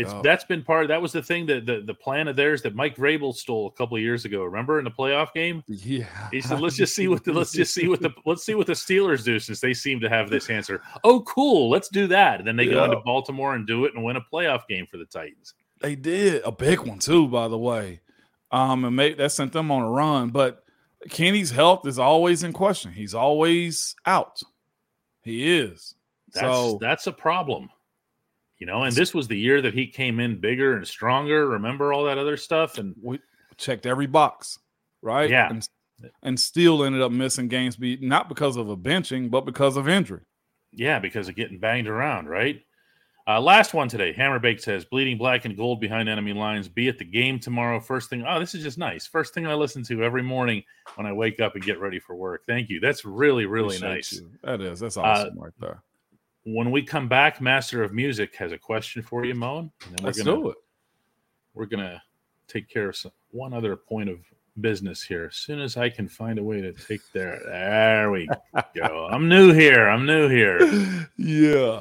[SPEAKER 1] It's oh. that's been part of that was the thing that the, the plan of theirs that Mike Vrabel stole a couple of years ago. Remember in the playoff game?
[SPEAKER 2] Yeah.
[SPEAKER 1] He said, "Let's just see what the let's just see what the let's see what the Steelers do since they seem to have this answer." Oh, cool, let's do that. And then they yeah. go into Baltimore and do it and win a playoff game for the Titans.
[SPEAKER 2] They did a big one too, by the way. Um, and made, that sent them on a run. But Kenny's health is always in question. He's always out. He is.
[SPEAKER 1] That's,
[SPEAKER 2] so
[SPEAKER 1] that's a problem you know and this was the year that he came in bigger and stronger remember all that other stuff and
[SPEAKER 2] we checked every box right
[SPEAKER 1] yeah
[SPEAKER 2] and, and still ended up missing games be not because of a benching but because of injury
[SPEAKER 1] yeah because of getting banged around right uh, last one today hammerbake says bleeding black and gold behind enemy lines be at the game tomorrow first thing oh this is just nice first thing i listen to every morning when i wake up and get ready for work thank you that's really really Appreciate nice
[SPEAKER 2] you. that is that's uh, awesome uh, right there
[SPEAKER 1] when we come back, Master of Music has a question for you, Moan. And then
[SPEAKER 2] Let's
[SPEAKER 1] we're gonna,
[SPEAKER 2] do it.
[SPEAKER 1] We're gonna take care of some, one other point of business here. As soon as I can find a way to take there, there we go. I'm new here. I'm new here.
[SPEAKER 2] Yeah.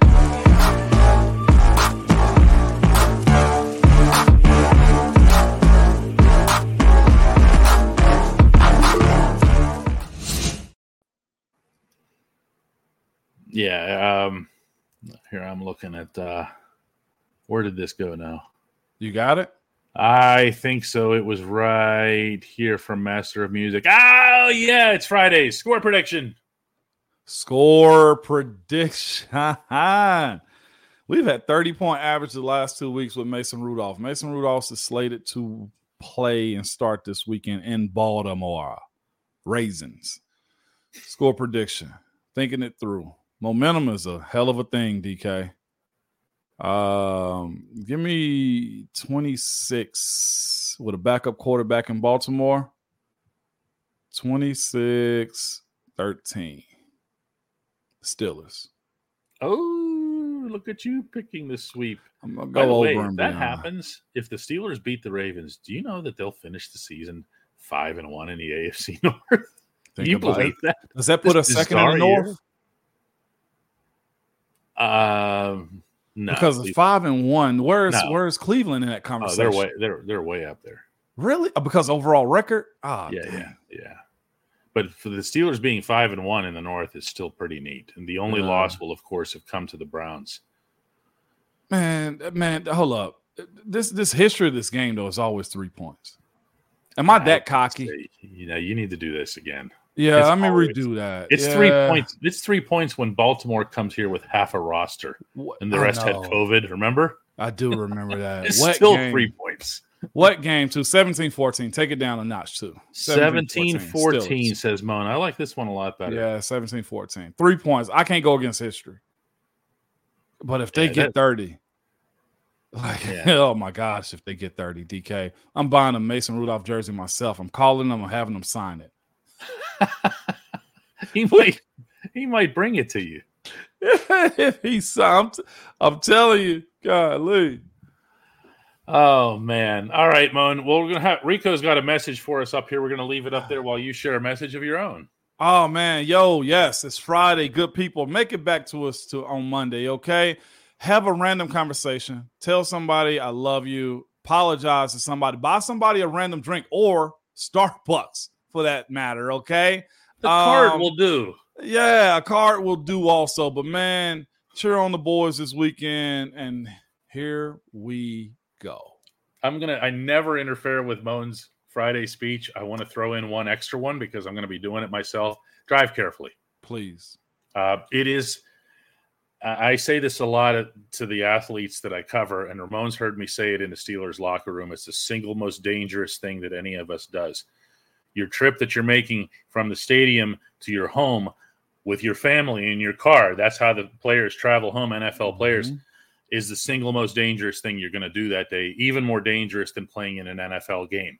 [SPEAKER 1] Yeah. Um, here I'm looking at. uh Where did this go now?
[SPEAKER 2] You got it?
[SPEAKER 1] I think so. It was right here from Master of Music. Oh yeah, it's Friday. Score prediction.
[SPEAKER 2] Score prediction. We've had 30 point average the last two weeks with Mason Rudolph. Mason Rudolph is slated to play and start this weekend in Baltimore. Raisins. Score prediction. Thinking it through. Momentum is a hell of a thing, DK. Um, give me 26 with a backup quarterback in Baltimore. 26 13. Steelers.
[SPEAKER 1] Oh, look at you picking the sweep.
[SPEAKER 2] I'm gonna
[SPEAKER 1] By
[SPEAKER 2] go
[SPEAKER 1] the
[SPEAKER 2] over
[SPEAKER 1] way,
[SPEAKER 2] and
[SPEAKER 1] that
[SPEAKER 2] beyond.
[SPEAKER 1] happens, if the Steelers beat the Ravens, do you know that they'll finish the season five and one in the AFC North?
[SPEAKER 2] Think
[SPEAKER 1] you believe
[SPEAKER 2] it.
[SPEAKER 1] that?
[SPEAKER 2] Does that put
[SPEAKER 1] this
[SPEAKER 2] us second in the North?
[SPEAKER 1] year? Um, no,
[SPEAKER 2] because it's five and one. Where's
[SPEAKER 1] No.
[SPEAKER 2] where's Cleveland in that
[SPEAKER 1] oh,
[SPEAKER 2] conversation?
[SPEAKER 1] they're way they're they're way up there.
[SPEAKER 2] really Oh, because overall record. Ah,
[SPEAKER 1] yeah,
[SPEAKER 2] damn.
[SPEAKER 1] yeah, yeah. But for the Steelers being five and one in the North is still pretty neat. And the only
[SPEAKER 2] Yeah.
[SPEAKER 1] loss will, of course, have come to the Browns.
[SPEAKER 2] Man, man, hold up. This this history of this game though is always three points. Am I
[SPEAKER 1] I
[SPEAKER 2] that cocky?
[SPEAKER 1] say, You know, you need to do this again.
[SPEAKER 2] Yeah,
[SPEAKER 1] it's
[SPEAKER 2] let me
[SPEAKER 1] always-
[SPEAKER 2] redo that.
[SPEAKER 1] It's three points. It's three points when Baltimore comes here with half a roster and the rest had. COVID. Remember?
[SPEAKER 2] I do remember that.
[SPEAKER 1] It's
[SPEAKER 2] what
[SPEAKER 1] still
[SPEAKER 2] game?
[SPEAKER 1] three points.
[SPEAKER 2] What game too? 17-14. Take it down a notch too.
[SPEAKER 1] 17 14 says Moan. I like this one a lot better.
[SPEAKER 2] Yeah, 17 14. Three points. I can't go against history. But if they
[SPEAKER 1] Yeah,
[SPEAKER 2] get
[SPEAKER 1] that-
[SPEAKER 2] 30, like,
[SPEAKER 1] Yeah.
[SPEAKER 2] oh my gosh, if they get 30, DK, I'm buying a Mason Rudolph jersey myself. I'm calling them, I'm having them sign it.
[SPEAKER 1] he might he might bring it to you.
[SPEAKER 2] if he's I'm, I'm telling you, golly.
[SPEAKER 1] Oh man. All right, Moan. Well, we're gonna have Rico's got a message for us up here. We're gonna leave it up there while you share a message of your own.
[SPEAKER 2] Oh man, yo, yes, it's Friday. Good people, make it back to us to on Monday, okay? Have a random conversation. Tell somebody I love you. Apologize to somebody. Buy somebody a random drink or Starbucks for that matter, okay?
[SPEAKER 1] The card
[SPEAKER 2] Um,
[SPEAKER 1] will do.
[SPEAKER 2] Yeah, a card will do also. But man, cheer on the boys this weekend, and here we go.
[SPEAKER 1] I'm gonna. I never interfere with Moan's Friday speech. I want to throw in one extra one because I'm gonna be doing it myself. Drive carefully.
[SPEAKER 2] Please.
[SPEAKER 1] Uh, it is. I I say this a lot to the athletes that I cover, and Ramon's heard me say it in the Steelers locker room. It's the single most dangerous thing that any of us does. Your trip that you're making from the stadium to your home with your family in your car, that's how the players travel home, NFL players,
[SPEAKER 2] Mhm.
[SPEAKER 1] is the single most dangerous thing you're going to do that day, even more dangerous than playing in an NFL game.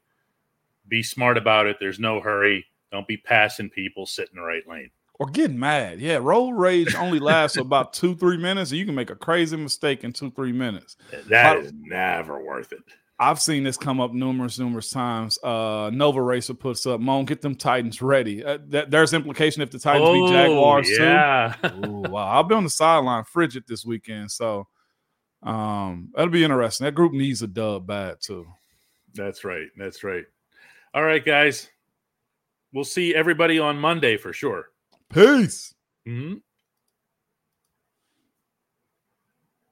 [SPEAKER 1] Be smart about it. There's no hurry. Don't be passing people, sit in the right lane.
[SPEAKER 2] Or getting mad. Yeah, road rage only lasts about two, three minutes, and you can make a crazy mistake in two, three minutes.
[SPEAKER 1] That
[SPEAKER 2] How-
[SPEAKER 1] is never worth it.
[SPEAKER 2] I've seen this come up numerous, numerous times. Uh Nova Racer puts up, Moan, get them Titans ready. Uh, that, there's implication if the Titans beat Jaguars
[SPEAKER 1] Oh, yeah.
[SPEAKER 2] too. Ooh, wow, I'll be on the sideline frigid this weekend, so um that'll be interesting. That group needs a dub bad too.
[SPEAKER 1] That's right. That's right. All right, guys. We'll see everybody on Monday for sure.
[SPEAKER 2] Peace.
[SPEAKER 1] Mhm.